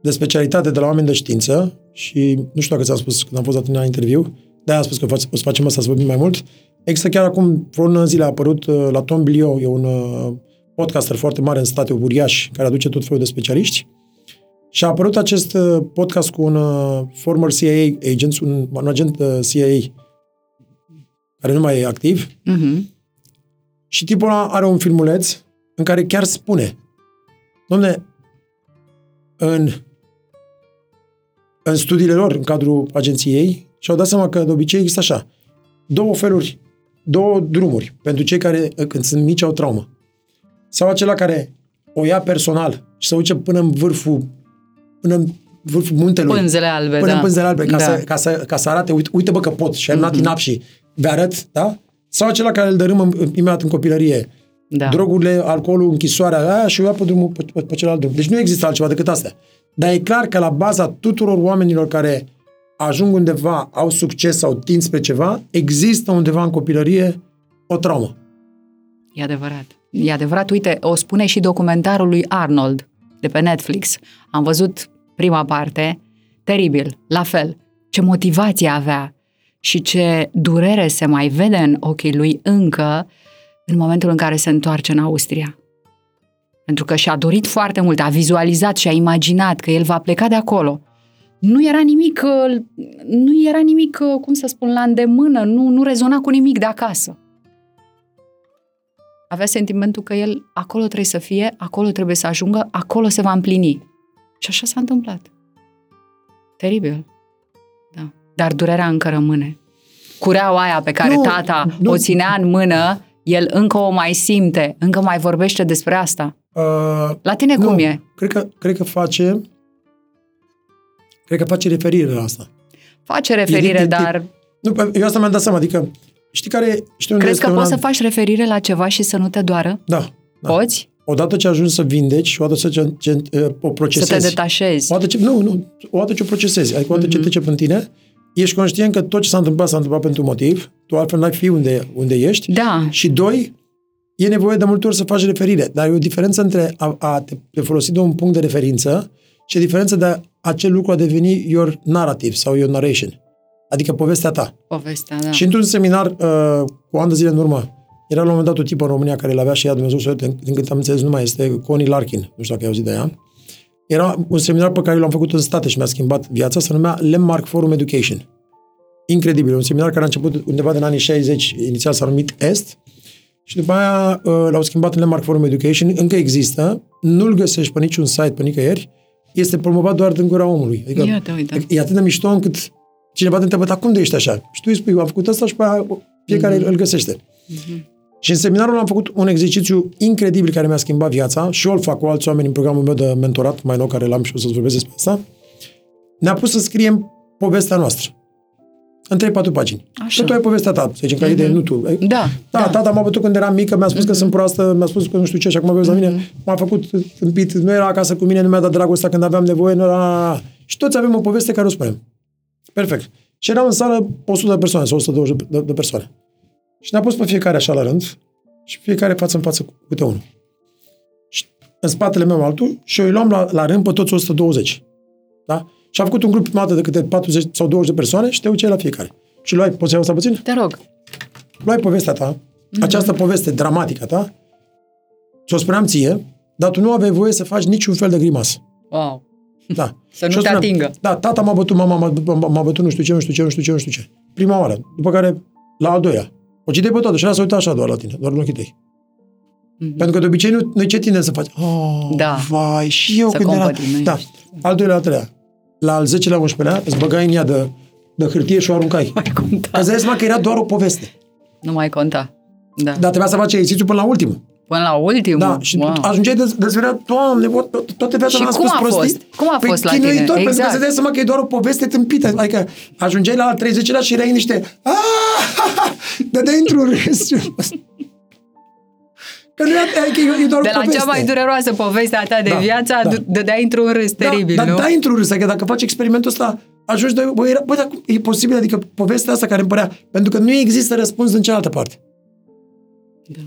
de specialitate de la oameni de știință și nu știu dacă ți-am spus când am fost la tine la interviu, de-aia am spus că fac- o să facem asta să vorbim mai mult. Există chiar acum vreo lună zile a apărut uh, la Tom Bilio, e un uh, podcaster foarte mare în state, uriaș, care aduce tot felul de specialiști. Și a apărut acest uh, podcast cu un uh, former CIA agent, un, un agent uh, CIA care nu mai e activ, Mhm. și tipul ăla are un filmuleț în care chiar spune Domne, în, în studiile lor, în cadrul agenției ei, și-au dat seama că de obicei există așa, două feluri, două drumuri pentru cei care când sunt mici au traumă. Sau acela care o ia personal și se duce până în vârful, până în vârful muntelui. Pânzele albe, până da. în pânzele albe, ca, Da. să, ca, să, ca să arate, uite, uite bă că pot și am Mhm. mm-hmm. inap și vă arăt, da? Sau acela care îl dărâmă în- imediat în copilărie. Da. Drogurile, alcoolul, închisoarea aia și o ia pe, drumul, pe, pe, pe celălalt drum. Deci nu există altceva decât astea. Dar e clar că la baza tuturor oamenilor care ajung undeva, au succes sau tind spre ceva, există undeva în copilărie o traumă. E adevărat. E adevărat, uite, o spune și documentarul lui Arnold de pe Netflix. Am văzut prima parte, teribil, la fel. Ce motivație avea și ce durere se mai vede în ochii lui încă în momentul în care se întoarce în Austria. Pentru că și-a dorit foarte mult, a vizualizat și a imaginat că el va pleca de acolo. Nu era nimic, uh, nu era nimic, uh, cum să spun, la îndemână, nu, nu rezona cu nimic de acasă avea sentimentul că el acolo trebuie să fie, acolo trebuie să ajungă, acolo se va împlini. Și așa s-a întâmplat. Teribil. Da. Dar durerea încă rămâne. Cureaua aia pe care Nu, tata nu. o ținea în mână, el încă o mai simte, încă mai vorbește despre asta. Uh, La tine nu, cum e? Cred că, cred că face cred că face referire la asta. Face referire, E- e- e- dar Nu, pe- eu asta mi-am dat seama, adică știi care, știi unde crezi este că poți una- să faci referire la ceva și să nu te doară? Da. da. Poți? Odată ce ajungi să vindeci și odată ce, ce uh, o Să procesezi. te detașezi. Odată ce, nu, nu, odată ce o procesezi, adică odată Mhm. ce trece în tine, ești conștient că tot ce s-a întâmplat s-a întâmplat pentru un motiv, tu altfel n-ai fi unde, unde ești. Da, Și doi, e nevoie de multe ori să faci referire, dar e o diferență între a, a te, te folosi de un punct de referință și a diferență de acel lucru a deveni your narrative sau your narration, adică povestea ta. povestea, da. Și într-un seminar uh, cu ani de zile în urmă, era la un moment dat o tipă în România care l-avea și ea, Dumnezeu să o ierte, din cât am înțeles, nu mai este Connie Larkin, nu știu dacă ai auzit de ea. Era un seminar pe care l-am făcut în state și mi-a schimbat viața, se numea Landmark Forum Education. Incredibil, un seminar care a început undeva din anii 60, inițial s-a numit Est, Și după aia uh, l-au schimbat în Landmark Forum Education, încă există, nu-l găsești pe niciun site, pe nicăieri, este promovat doar din gura omului. Adică Iată, uite. e atât de mișto încât cineva te întreabă, dar cum de ești așa? Și tu îi spui, am făcut asta și pe aia fiecare Mhm. îl găsește. Și în seminarul am făcut un exercițiu incredibil care mi-a schimbat viața și eu îl fac cu alți oameni în programul meu de mentorat, mai nou, care l-am și o să-ți vorbesc despre asta. Ne-a pus să scriem povestea noastră. În 3-4 pagini. Așa. Și tu ai povestea ta, să zicem, ca idee, nu tu. Da, Da, da. Mhm. tata m-a bătut când eram mică, mi-a spus că sunt proastă, mi-a spus că nu știu ce și acum vezi la mine, m-a făcut tâmpit, nu era acasă cu mine, nu mi-a dat dragostea când aveam nevoie, nu era... Și toți avem o poveste care o spunem. Perfect. Și erau în sală 100 de persoane sau 120 de, de persoane. Și ne-a pus pe fiecare așa la rând și fiecare față în față cu câte unul. Și în spatele meu altul și eu îi luam la, la rând pe toți 120. Da? Și am făcut un grup prima dată de câte 40 sau 20 de persoane și te uceai la fiecare. Și luai, poți să iau asta puțin? Te rog. luai povestea ta, această poveste dramatică a ta, ți-o spuneam ție, dar tu nu aveai voie să faci niciun fel de grimasă. Wow. Da. Să nu Și eu te atingă. Da, tata m-a bătut, mama m-a, m-a, m-a bătut, nu știu ce, nu știu ce, nu știu ce, nu știu ce. Prima oară. După care, la al doilea. O citeai pe toată și ea s-a uitat așa doar la tine, doar în ochii tăi. Pentru că de obicei nu, noi ce tindem să faci? Oh, Mhm. Da. vai, și eu Să când era... compătimești. Da. Al doilea, al treilea. La al 10-lea, 11-lea, îți băgai în ea de, de hârtie și o aruncai. Mai conta. Îți dai seama că era doar o poveste. Nu mai conta. Da. Dar trebuia să faci exercițiul până la ultimul. Până la ultimul. Da, și wow. ajungeai de, de Doamne, bă, to- toate viața Și m-am cum spus a prostii. fost? Cum a păi, fost la tine? chinuitor, pentru că Exact. să dai seama că e doar o poveste tâmpită. Adică ajungeai la al 30-lea și erai în niște... "Ah!" Dădeai într-un râs. Că nu e, adică e, e doar De o la poveste. cea mai dureroasă poveste a ta de Da, viață, da. da. dădeai într-un râs teribil, da, nu? Dar dai într-un râs, adică dacă faci experimentul ăsta, ajungi de... Bă, era, bă, dar cum e posibil? Adică povestea asta care îmi părea... Pentru că nu există răspuns în cealaltă parte. Da.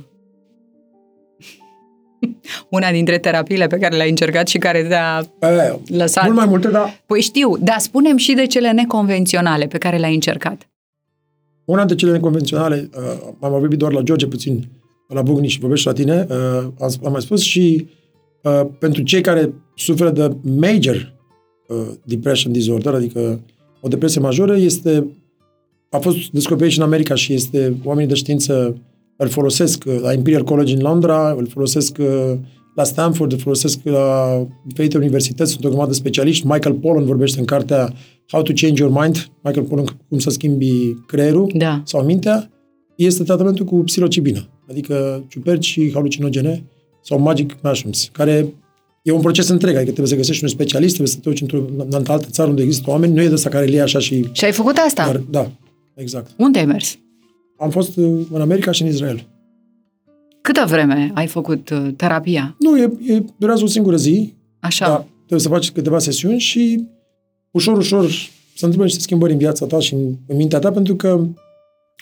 Una dintre terapiile pe care le-ai încercat și care te-a E, lăsat... Mult mai multe, dar Păi știu, dar spunem și de cele neconvenționale pe care le-ai încercat. Una dintre cele neconvenționale, uh, am vorbit doar la George puțin, la Bugni și vorbești la tine, uh, am, am mai spus și uh, pentru cei care suferă de major uh, depression disorder, adică o depresie majoră, este, a fost descoperit și în America și este, oamenii de știință îl folosesc uh, la Imperial College în Londra, îl folosesc uh, la Stanford, îl folosesc la diferite universități, sunt o grămadă de specialiști. Michael Pollan vorbește în cartea How to Change Your Mind, Michael Pollan, cum să schimbi creierul Da. sau mintea, este tratamentul cu psilocibină, adică ciuperci și halucinogene sau magic mushrooms, care e un proces întreg, adică trebuie să găsești un specialist, trebuie să te duci într-o în altă țară unde există oameni, nu e de asta care le ia așa și... Și ai făcut asta? Dar, da, exact. Unde ai mers? Am fost uh, în America și în Israel. Câtă vreme ai făcut uh, terapia? Nu, e, e, durează o singură zi, Așa. da, trebuie să faci câteva sesiuni și ușor, ușor se întâmplă niște schimbări în viața ta și în, în mintea ta, pentru că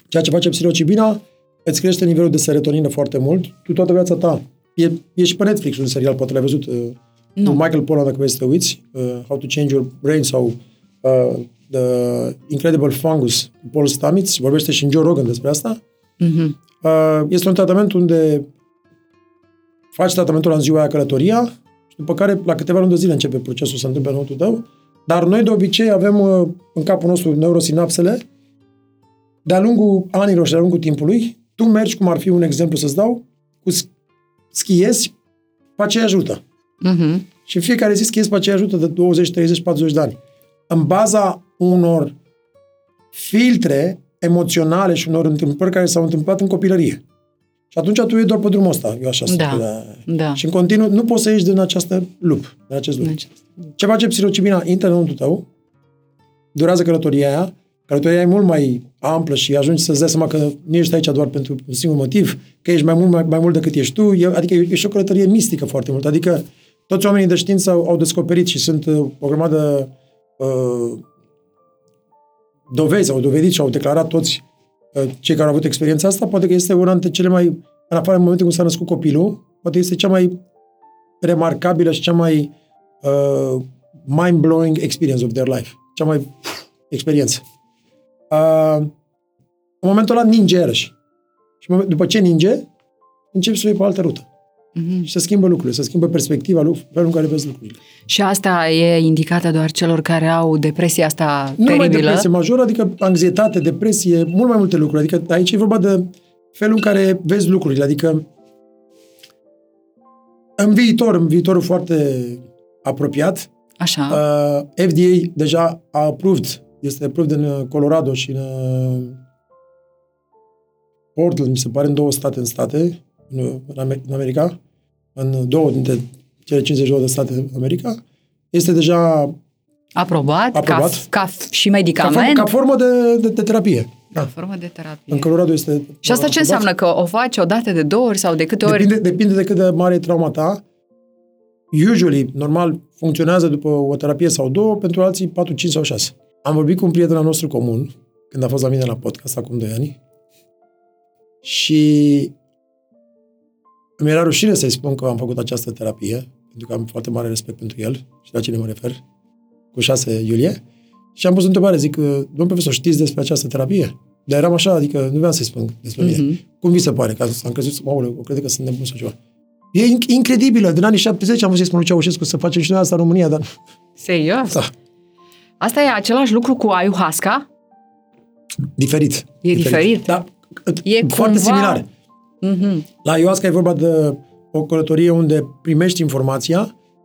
ceea ce face psilocibina îți crește nivelul de serotonină foarte mult. Tu toată viața ta, e, e și pe Netflix un serial, poate l-ai văzut, uh, Nu. cu Michael Pollan, dacă vrei să te uiți, uh, How to Change Your Brain sau uh, The Incredible Fungus cu Paul Stamets, vorbește și în Joe Rogan despre asta. Mhm. Uh, este un tratament unde faci tratamentul în ziua aia călătoria și după care la câteva luni de zile începe procesul să se întâmple în înăuntru tău, dar noi de obicei avem uh, în capul nostru neurosinapsele de-a lungul anilor și de-a lungul timpului, tu mergi, cum ar fi un exemplu să-ți dau, cu s- schiezi pe aceeași rută. Mhm. Și în fiecare zi schiezi pe aceeași rută de 20, 30, 40 de ani. În baza unor filtre emoționale și unor întâmplări care s-au întâmplat în copilărie. Și atunci tu e doar pe drumul ăsta. Eu așa sunt. Da. Da. Și în continuu nu poți să ieși din această lup, din acest lup. Deci, Ce face psilocibina? Intră înăuntru tău, durează călătoria aia, călătoria e mult mai amplă și ajungi să-ți dai seama că nu ești aici doar pentru un singur motiv, că ești mai mult, mai, mai mult decât ești tu, e, adică e, e și o călătorie mistică foarte mult. Adică toți oamenii de știință au, au descoperit și sunt uh, o grămadă uh, dovezi, au dovedit și au declarat toți uh, cei care au avut experiența asta, poate că este una dintre cele mai, în afară în momentul când s-a născut copilul, poate este cea mai remarcabilă și cea mai uh, mind-blowing experience of their life. Cea mai pf, experiență. Uh, în momentul ăla ninge iarăși. Și în moment- după ce ninge, începi să o iei pe altă rută. Mhm. Și se schimbă lucrurile, se schimbă perspectiva, lu- felul în care vezi lucrurile. Și asta e indicată doar celor care au depresia asta Nu numai teribilă? depresie majoră, adică anxietate, depresie, mult mai multe lucruri. Adică aici e vorba de felul în care vezi lucrurile. Adică în viitor, în viitorul foarte apropiat, Așa. uh, FDA deja a approved, este approved în uh, Colorado și în uh, Portland, mi se pare, în două state în state, în, în Amer- în America, în două dintre cele 52 de state în America, este deja Aprobat, Aprobat. Ca, ca și ca, medicament, formă, ca formă de, de, de terapie. ca Da. formă de terapie. În Colorado este... Și asta ce aprobat. înseamnă? Că o faci o dată de două ori sau de câte ori? Depinde, depinde de cât de mare e trauma ta. Usually, normal, funcționează după o terapie sau două, pentru alții 4, 5 sau 6. Am vorbit cu un prieten al nostru comun, când a fost la mine la podcast acum 2 ani, și mi era rușine să-i spun că am făcut această terapie, pentru că am foarte mare respect pentru el și la cine mă refer, cu 6 iulie. Și am pus o întrebare, zic, domn profesor, știți despre această terapie? Dar eram așa, adică nu vreau să-i spun despre mine. Mhm. Cum vi se pare? Că am crezut, aoleu, o crede că sunt nebun sau ceva. E inc- incredibilă. Din anii 70 am văzut să spun lui Ceaușescu să facem și noi asta în România, dar Serios? da, Asta e același lucru cu ayahuasca? diferit. E diferit? Da, E foarte cumva- similar. Mhm. La ayahuasca e vorba de o călătorie unde primești informația,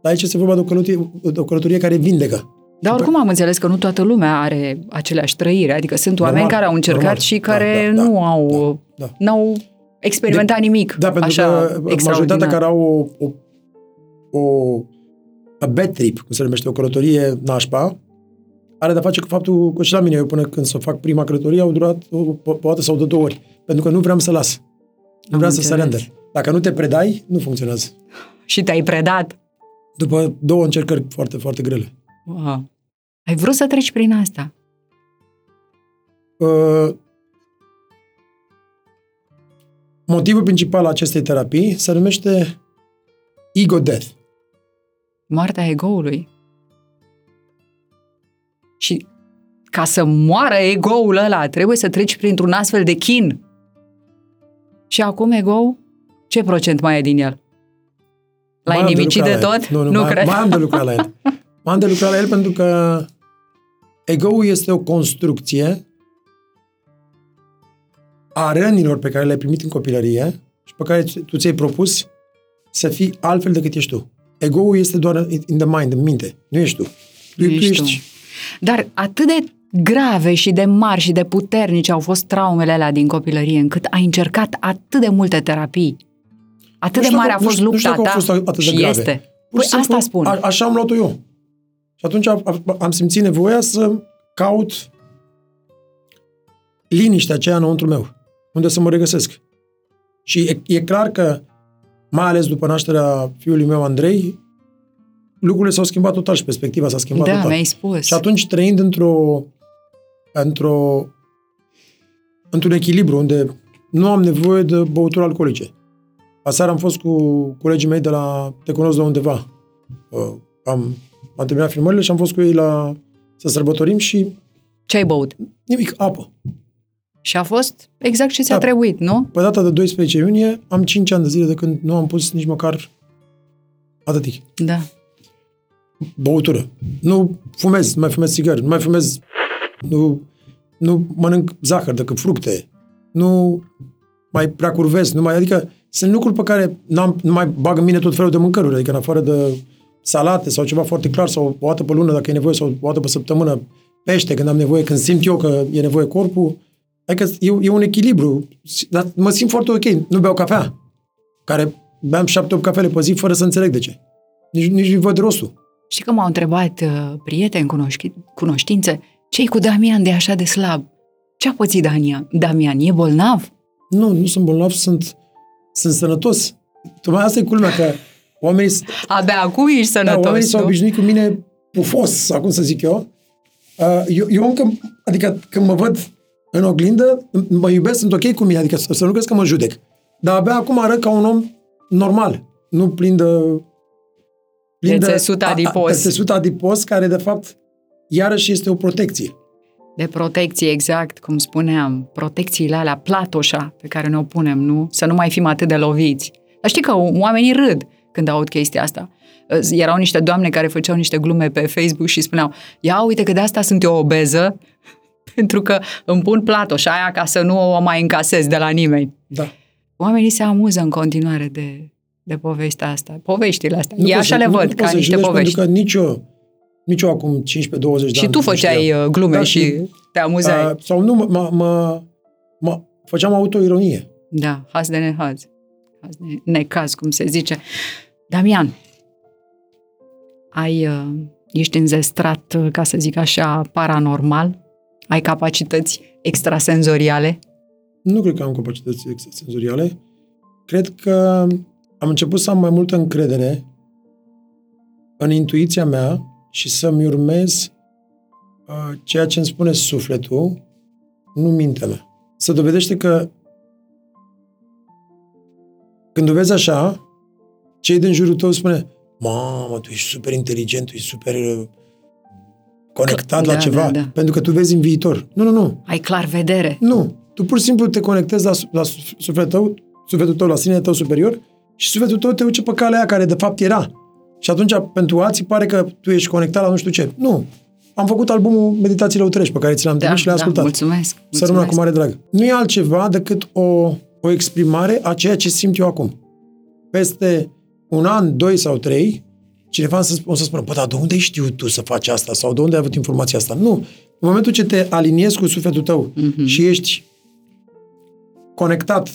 dar aici este vorba de o călătorie, de o călătorie care vindecă. Dar oricum am înțeles că nu toată lumea are aceleași trăiri. Adică sunt oameni Normal, care au încercat normal. și Da, care da, nu da, au, da, da. n-au experimentat nimic Da, pentru așa că majoritatea extraordinar. care au o, o, o a bad trip, cum se numește, o călătorie nașpa, are de face cu faptul că și la mine, eu până când să fac prima călătorie, au durat o, o, o dată sau de două ori. Pentru că nu vreau să las. Nu Am vreau să înțeles. surrender. Dacă nu te predai, nu funcționează. Și te-ai predat. După două încercări foarte, foarte grele. Wow. Ai vrut să treci prin asta. Uh, motivul principal al acestei terapii se numește ego death. Moartea egoului. Și ca să moară egoul ăla, trebuie să treci printr-un astfel de chin. Și acum ego ce procent mai e din el? L-ai Mai am de nimicit de lucrat la el. tot? Nu, nu, nu mai, cred. mai am de lucrat la el. Mai am de lucrat la el pentru că ego-ul este o construcție a rănilor pe care le-ai primit în copilărie și pe care tu ți-ai propus să fii altfel decât ești tu. Ego-ul este doar in the mind, în minte. Nu ești tu. Tu, Nu tu ești ești... tu. Dar atât de grave și de mari și de puternice au fost traumele alea din copilărie, încât ai încercat atât de multe terapii. Atât Nu de știu mare dacă- a fost nu știu- nu lupta știu dacă ta au fost atât de și grave. este. Pur Păi și simplu, asta spun. A, așa am luat-o eu. Și atunci a- a- am simțit nevoia să caut liniștea aceea înăuntru meu, unde să mă regăsesc. Și e, e clar că, mai ales după nașterea fiului meu, Andrei, lucrurile s-au schimbat total și perspectiva s-a schimbat Da, total. mi-ai spus. Și atunci, trăind într-o, într-o, într-un echilibru unde nu am nevoie de băuturi alcoolice. Aseară am fost cu colegii mei de la Te cunosc de undeva. Uh, Am, am terminat filmările și am fost cu ei la să sărbătorim și Ce ai băut? nimic, apă. Și a fost exact ce ți-a Da. trebuit, nu? Pe data de 12 iunie am 5 ani de zile de când nu am pus nici măcar atâtic. Da. băutură. Nu fumez, nu mai fumez țigări, nu mai fumez, nu, nu mănânc zahăr decât fructe, nu mai prea curvesc, nu mai, adică sunt lucruri pe care n-am, nu mai bag în mine tot felul de mâncăruri, adică în afară de salate sau ceva foarte clar sau o dată pe lună dacă e nevoie sau o dată pe săptămână pește când am nevoie, când simt eu că e nevoie corpul, adică e, e un echilibru, dar mă simt foarte ok, nu beau cafea, care beam șapte-opt cafele pe zi fără să înțeleg de ce. Nici, nici nu văd rostul. Știi că m-au întrebat uh, prieteni, cunoști, cunoștințe, ce cu Damian de așa de slab? Ce a pățit Damian? Damian, e bolnav? Nu, nu sunt bolnav, sunt, sunt sănătos. Tocmai asta e culmea, că oamenii, s- Abia acum ești da, sănătos, oamenii s-au nu? obișnuit cu mine pufos, sau cum să zic eu. Uh, Eu, eu încă, adică când mă văd în oglindă, mă iubesc, sunt ok cu mine, adică să să nu crezi că mă judec. Dar abia acum arăt ca un om normal, nu plin de... De țesut a- a- adipos. De țesut adipos, care de fapt iarăși este o protecție. De protecție, exact, cum spuneam, protecțiile alea, platoșa pe care ne-o punem, nu? Să nu mai fim atât de loviți. Dar știi că oamenii râd când aud chestia asta. Erau niște doamne care făceau niște glume pe Facebook și spuneau, ia uite că de asta sunt eu obeză, pentru că îmi pun platoș aia ca să nu o mai încasez de la nimeni. Da. Oamenii se amuză în continuare de, de povestea asta, poveștile astea. Nu E poți așa să- le nu- văd, nu ca poți să niște judești, povești. Pentru că nici eu, nici eu acum 15-20 de Și ani tu nu făceai știam. uh, glume Da, și te amuzai. Uh, sau nu, mă, mă, mă, făceam autoironie. Da, haz de nehaz. Haz de necaz, cum se zice. Damian, ai, uh, ești înzestrat, uh, ca să zic așa, paranormal? Ai capacități extrasenzoriale? Nu cred că am capacități extrasenzoriale. Cred că am început să am mai multă încredere în intuiția mea și să-mi urmez uh, ceea ce îmi spune sufletul, nu mintea mea. Se dovedește că când o vezi așa, cei din jurul tău spune Mamă, tu ești super inteligent, tu ești super uh, conectat Da, la ceva, da, da. pentru că tu vezi în viitor. Nu, nu, nu. Ai clar vedere? Nu. Tu pur și simplu te conectezi la, su- la su- sufletul tău, sufletul tău, la sinele tău superior și sufletul tău te duce pe calea aia care de fapt era. Și atunci pentru alții pare că tu ești conectat la nu știu ce. Nu. Am făcut albumul Meditațiile Utrești pe care ți l-am trimis și le-ai da, ascultat. mulțumesc. Să rămână cu mulțumesc. mare drag. Nu e altceva decât o, o exprimare a ceea ce simt eu acum. Peste un an, doi sau trei, cineva să, o să spună, bă, dar de unde ai știut tu să faci asta? Sau de unde ai avut informația asta? Nu. În momentul ce te aliniezi cu sufletul tău Mhm. și ești conectat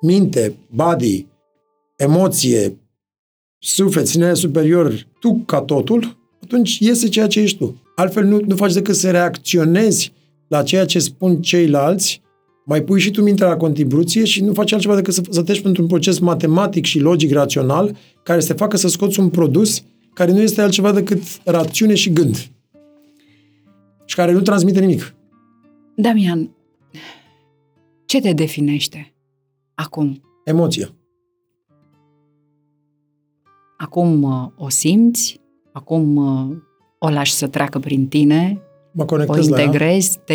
minte, body, emoție, suflet, sinele superior, tu ca totul, atunci iese ceea ce ești tu. Altfel nu, nu faci decât să reacționezi la ceea ce spun ceilalți, mai pui și tu mintea la contribuție și nu faci altceva decât să, să treci pentru un proces matematic și logic rațional care să te facă să scoți un produs care nu este altceva decât rațiune și gând. Și care nu transmite nimic. Damian, ce te definește acum? Emoția. Acum uh, o simți? Acum uh, o lași să treacă prin tine? Mă O conectez la ea. integrezi? Te,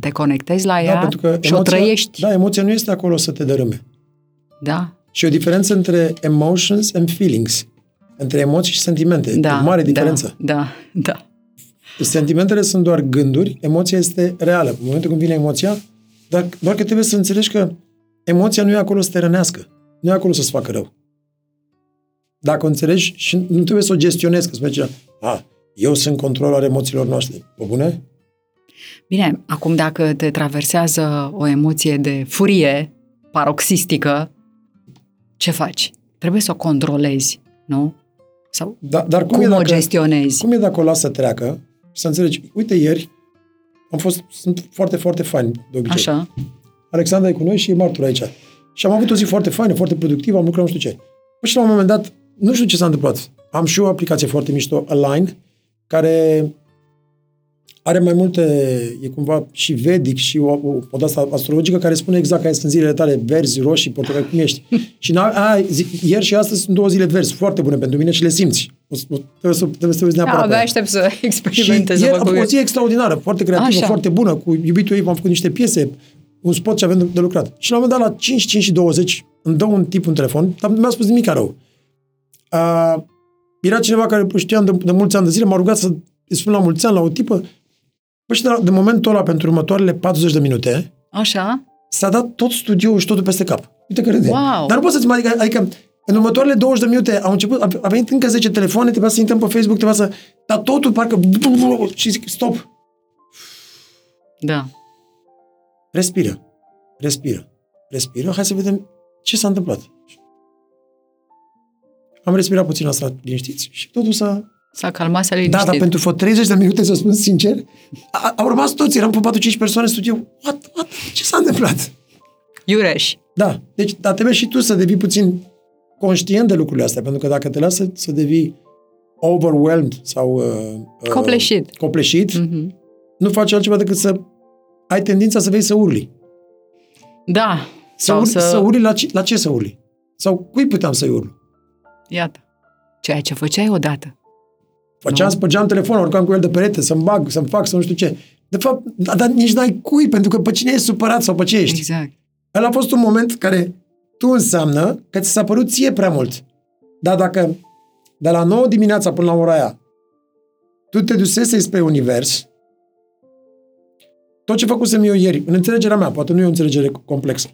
te conectezi la ea? Da, pentru că și o trăiești? Da, emoția nu este acolo să te dărâme. Da? Și o diferență între emotions and feelings. Între emoții și sentimente. Da. E o mare diferență. Da, da, da. Sentimentele sunt doar gânduri, emoția este reală. În momentul când vine emoția, doar, doar că trebuie să înțelegi că emoția nu e acolo să te rănească. Nu e acolo să-ți facă rău. Dacă o înțelegi și nu trebuie să o gestionezi, că spune a, eu sunt control al emoțiilor noastre. Pe bune? Bine, acum dacă te traversează o emoție de furie paroxistică, ce faci? Trebuie să o controlezi, nu? Sau Da, dar cum, cum, e o dacă, gestionezi? cum e dacă o lasă să treacă și să înțelegi, uite ieri, am fost, sunt foarte, foarte fain de obicei. Așa. Alexandra e cu noi și e martor aici. Și am avut o zi foarte faină, foarte productivă, am lucrat nu știu ce. Păi și la un moment dat, nu știu ce s-a întâmplat. Am și o aplicație foarte mișto, Align, care are mai multe, e cumva și vedic și o, o, o de asta astrologică care spune exact care sunt zilele tale verzi, roșii, portocali, cum ești. și a, a, zi, ieri și astăzi sunt două zile verzi, foarte bune pentru mine și le simți. O, o, trebuie, să, trebuie să te uiți Da, neapărat. pe abia ea. aștept să Și experimentez. să ieri văd a cum fost o e. zi extraordinară, foarte creativă, Așa. foarte bună. Cu iubitul ei am făcut niște piese, un spot ce avem de, de lucrat. Și la un moment dat, la 5, 5 și 20, îmi dă un tip un telefon, dar nu mi-a spus nimic rău. A, era cineva care îl știam de, de mulți ani de zile, m-a rugat să îi spun la mulți ani la o tipă. Păi și de, la- de momentul ăla, pentru următoarele 40 de minute, Așa? s-a dat tot studioul și totul peste cap. Uite că râde. Wow. Dar nu poți să-ți mai... Adică, adică în următoarele 20 de minute au început, a, a venit încă 10 telefoane, trebuia să intrăm pe Facebook, trebuia să... Dar totul parcă... Și zic, stop, Da. respiră, respiră, respiră, hai să vedem ce s-a întâmplat. Am respirat puțin asta, liniștiți, și totul s-a... S-a calmat, s-a Da, liniștit. dar pentru vreo 30 de minute, să spun sincer, a, au rămas toți, eram pe 4-5 persoane în studio. What, what, ce s-a întâmplat? Iureș. Da, deci, dar trebuie și tu să devii puțin conștient de lucrurile astea, pentru că dacă te lasă să devii overwhelmed sau uh, uh, Copleșit. copleșit Mhm. nu faci altceva decât să ai tendința să vei să urli. Da. Să, Sau urli, să... să urli la ce, la ce să urli? Sau cui puteam să-i urlu? Iată. Ceea ce făceai odată. Făceam, Nu. spăgeam telefonul, urcam cu el de perete, să-mi bag, să-mi fac, să nu știu ce. De fapt, dar, dar nici n-ai cui, pentru că pe cine ești supărat sau pe ce ești. Exact. Ăla a fost un moment care tu înseamnă că ți s-a părut ție prea mult. Dar dacă de la 9 dimineața până la ora aia tu te dusese spre univers tot ce făcusem eu ieri, în înțelegerea mea, poate nu e o înțelegere complexă,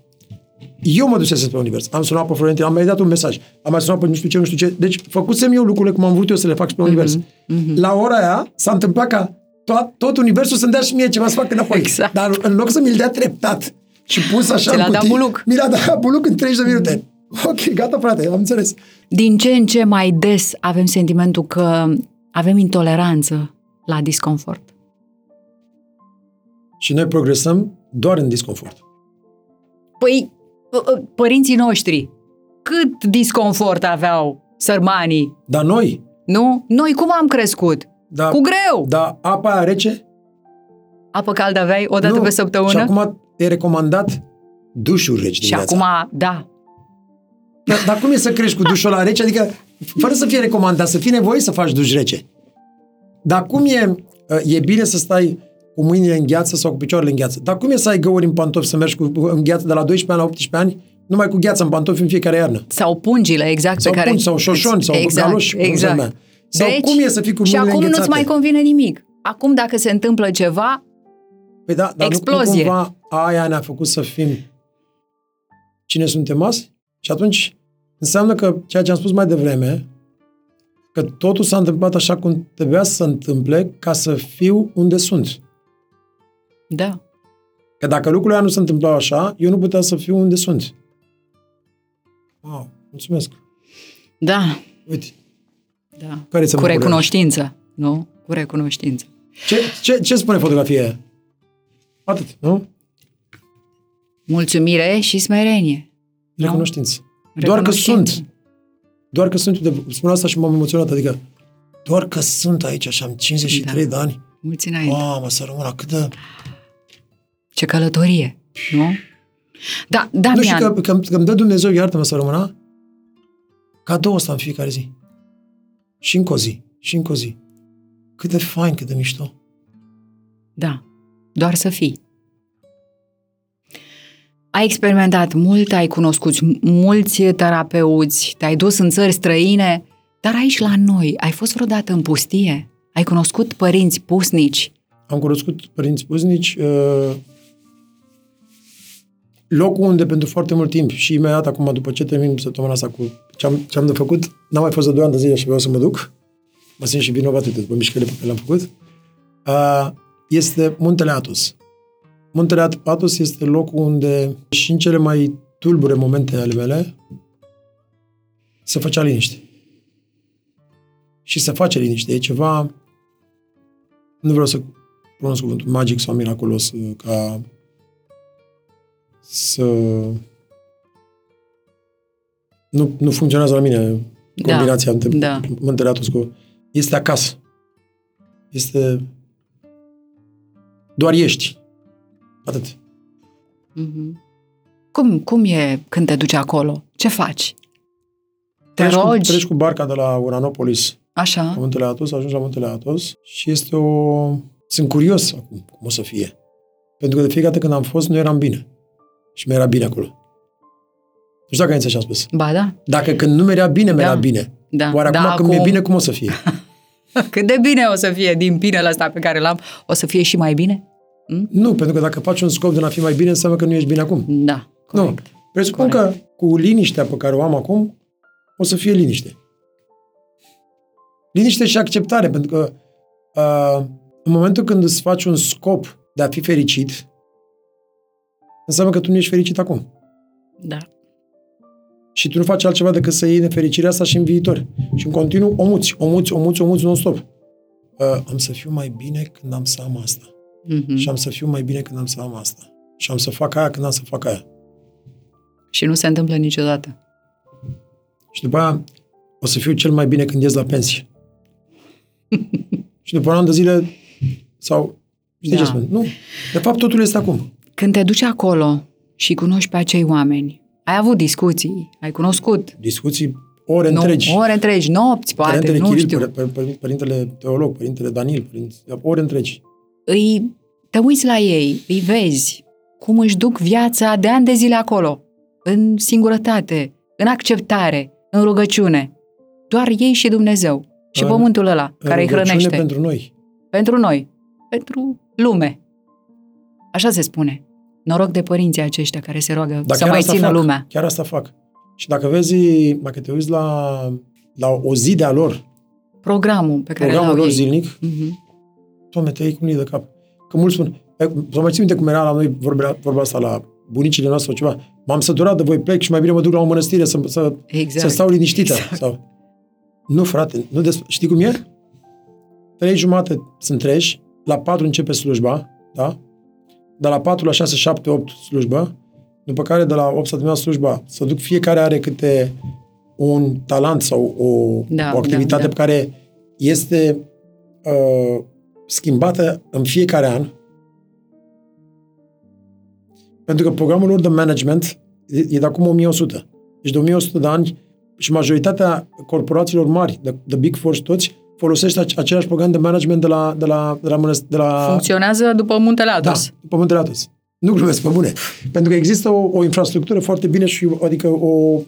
eu mă dusesem pe univers. Am sunat pe Florentin, am mai dat un mesaj, am mai sunat pe nu știu ce, nu știu ce. Deci făcusem eu lucrurile cum am vrut eu să le fac pe univers. Mm-hmm. La ora aia s-a întâmplat ca tot, tot universul să-mi dea și mie ceva să fac înapoi. Exact. Dar în loc să mi-l dea treptat și pus așa Ți l-a în dat cutii, buluc. Mi l-a dat buluc în 30 de minute. Ok, gata frate, am înțeles. Din ce în ce mai des avem sentimentul că avem intoleranță la disconfort. Și noi progresăm doar în disconfort. Păi, ă, ă, părinții noștri, cât disconfort aveau sărmanii, Dar noi, nu? Noi cum am crescut? da, Cu greu! da, apa aia rece, Apă caldă aveai o dată nu. pe săptămână? Și acum e recomandat dușuri reci și dimineața. acum, da, Dar, dar cum e să crești cu dușul la rece? Adică, fără să fie recomandat, să fie nevoie să faci duș rece. Dar cum e, e bine să stai cu mâinile în gheață sau cu picioarele în gheață? Dar cum e să ai găuri în pantofi, să mergi cu, în gheață de la 12 ani la 18 ani, numai cu gheață în pantofi în fiecare iarnă? sau pungile, exact, Sau pe care... pungi, sau șoșoni, sau exact, galoși, cum se exact. numea. Sau cum e să fii cu Și mâinile acum nu-ți înghețate? mai convine nimic. Acum, dacă se întâmplă ceva, Păi da, dar nu, nu Explozie. cumva aia ne-a făcut să fim cine suntem azi? Și atunci înseamnă că ceea ce am spus mai devreme, că totul s-a întâmplat așa cum trebuia să se întâmple ca să fiu unde sunt. Da, Că dacă lucrurile alea nu se întâmplau așa, eu nu puteam să fiu unde sunt. Wow, mulțumesc. da, Uite, da. care Cu ți recunoștință. recunoștință, nu? Cu recunoștință. Ce, ce, ce spune fotografia aia? Atât, nu? Mulțumire și smerenie. Nu? Recunoștință. Doar că Recunoștință. sunt. Doar că sunt. Uite, spun asta și m-am emoționat. Adică, doar că sunt aici și am 53 Da. de ani. Mulți înainte. Mamă, să rămână cât de... Ce călătorie, nu? Da, nu știu Damian, că, că, că îmi dă Dumnezeu, iartă-mă să rămână, cadou ăsta în fiecare zi. Și încă o zi. Și încă o zi. Cât de fain, cât de mișto. da, doar să fii. Ai experimentat mult, ai cunoscut mulți terapeuți, te-ai dus în țări străine, dar aici la noi, ai fost vreodată în pustie? Ai cunoscut părinți pusnici? Am cunoscut părinți puznici, uh, locul unde pentru foarte mult timp și imediat acum, după ce termin săptămâna asta cu ce am, ce am de făcut, n-am mai fost de 2 ani de zile și vreau să mă duc, mă simt și vinovat uite, după mișcările pe care le-am făcut, uh, este Muntele Atos. Muntele Atos este locul unde și în cele mai tulbure momente ale mele se făcea liniște. Și se face liniște. E ceva nu vreau să pronunț cuvântul magic sau miraculos uh, ca să nu, nu funcționează la mine Da, combinația între da. Muntele Atos cu... Este acasă. Este... Doar ești. Atât. Mhm. Cum, cum e când te duci acolo? Ce faci? Te Treci cu, rogi? treci cu barca de la Uranopolis la Așa? Muntele Atos, ajungi la Muntele Atos și este o... Sunt curios acum cum o să fie. Pentru că de fiecare dată când am fost, nu eram bine. Și mi-era bine acolo. Nu știu dacă ai înțeles ce am spus. Ba da, Dacă când nu mi-era bine, mi-era Da. bine. da. Oare da, acum când mi-e bine, cum o să fie? Cât de bine o să fie din pinele ăsta pe care l-am, o să fie și mai bine? Nu, pentru că dacă faci un scop de a fi mai bine, înseamnă că nu ești bine acum. Da, corect. Nu. Presupun că cu liniștea pe care o am acum, o să fie liniște. Liniște și acceptare, pentru că uh, în momentul când îți faci un scop de a fi fericit, înseamnă că tu nu ești fericit acum. Da. Și tu nu faci altceva decât să iei nefericirea asta și în viitor. Și în continuu omuți, omuți, omuți, omuți non-stop. Uh, am să fiu mai bine când am să am asta. Mhm. Și am să fiu mai bine când am să am asta. Și am să fac aia când am să fac aia. Și nu se întâmplă niciodată. Și după aia o să fiu cel mai bine când ies la pensie. și după un an de zile sau... Știi Da. ce spun? Nu. De fapt, totul este acum. Când te duci acolo și cunoști pe acei oameni, ai avut discuții, ai cunoscut Discuții ore nu, întregi. ore întregi, nopți, poate, Părintele nu Chiril, știu. păr- păr- păr- Părintele Teolog, Părintele Danil, părintele, ore întregi. Îi, te uiți la ei, îi vezi cum își duc viața de ani de zile acolo, în singurătate, în acceptare, în rugăciune. Doar ei și Dumnezeu. Și În- pământul ăla În care îi rugăciune hrănește. pentru noi. pentru noi, pentru lume. Așa se spune. Noroc de părinții aceștia care se roagă Dar să chiar mai asta țină fac, lumea. Chiar asta fac. Și dacă vezi, dacă te uiți la, la o zi de-a lor, Programul pe care programul l-au lor ei. zilnic, Mhm. Doamne, te iei cu unii de cap. Că mulți spun, e, să mai țin minte cum era la noi vorba, vorba asta la bunicile noastre sau ceva, m-am săturat de voi plec și mai bine mă duc la o mănăstire să, să, Exact. să stau liniștită. Exact. Sau... Nu, frate, nu des... știi cum e? Trei jumate sunt treji, la patru începe slujba, da? De la 4 la 6, 7, 8 slujbă, după care de la 8 să terminat slujba, să duc fiecare are câte un talent sau o, Da, o activitate da, da. pe care este uh, schimbată în fiecare an. Pentru că programul lor de management e, e de acum 1100. Deci de 1100 de ani și majoritatea corporațiilor mari, de, de Big Four și toți, folosește ace- același program de management de la, de la, de la, mănăst- de la Funcționează după muntele da, Atos. pe Muntele Atos. Nu glumesc, pe bune. Pentru că există o, o infrastructură foarte bine și, adică o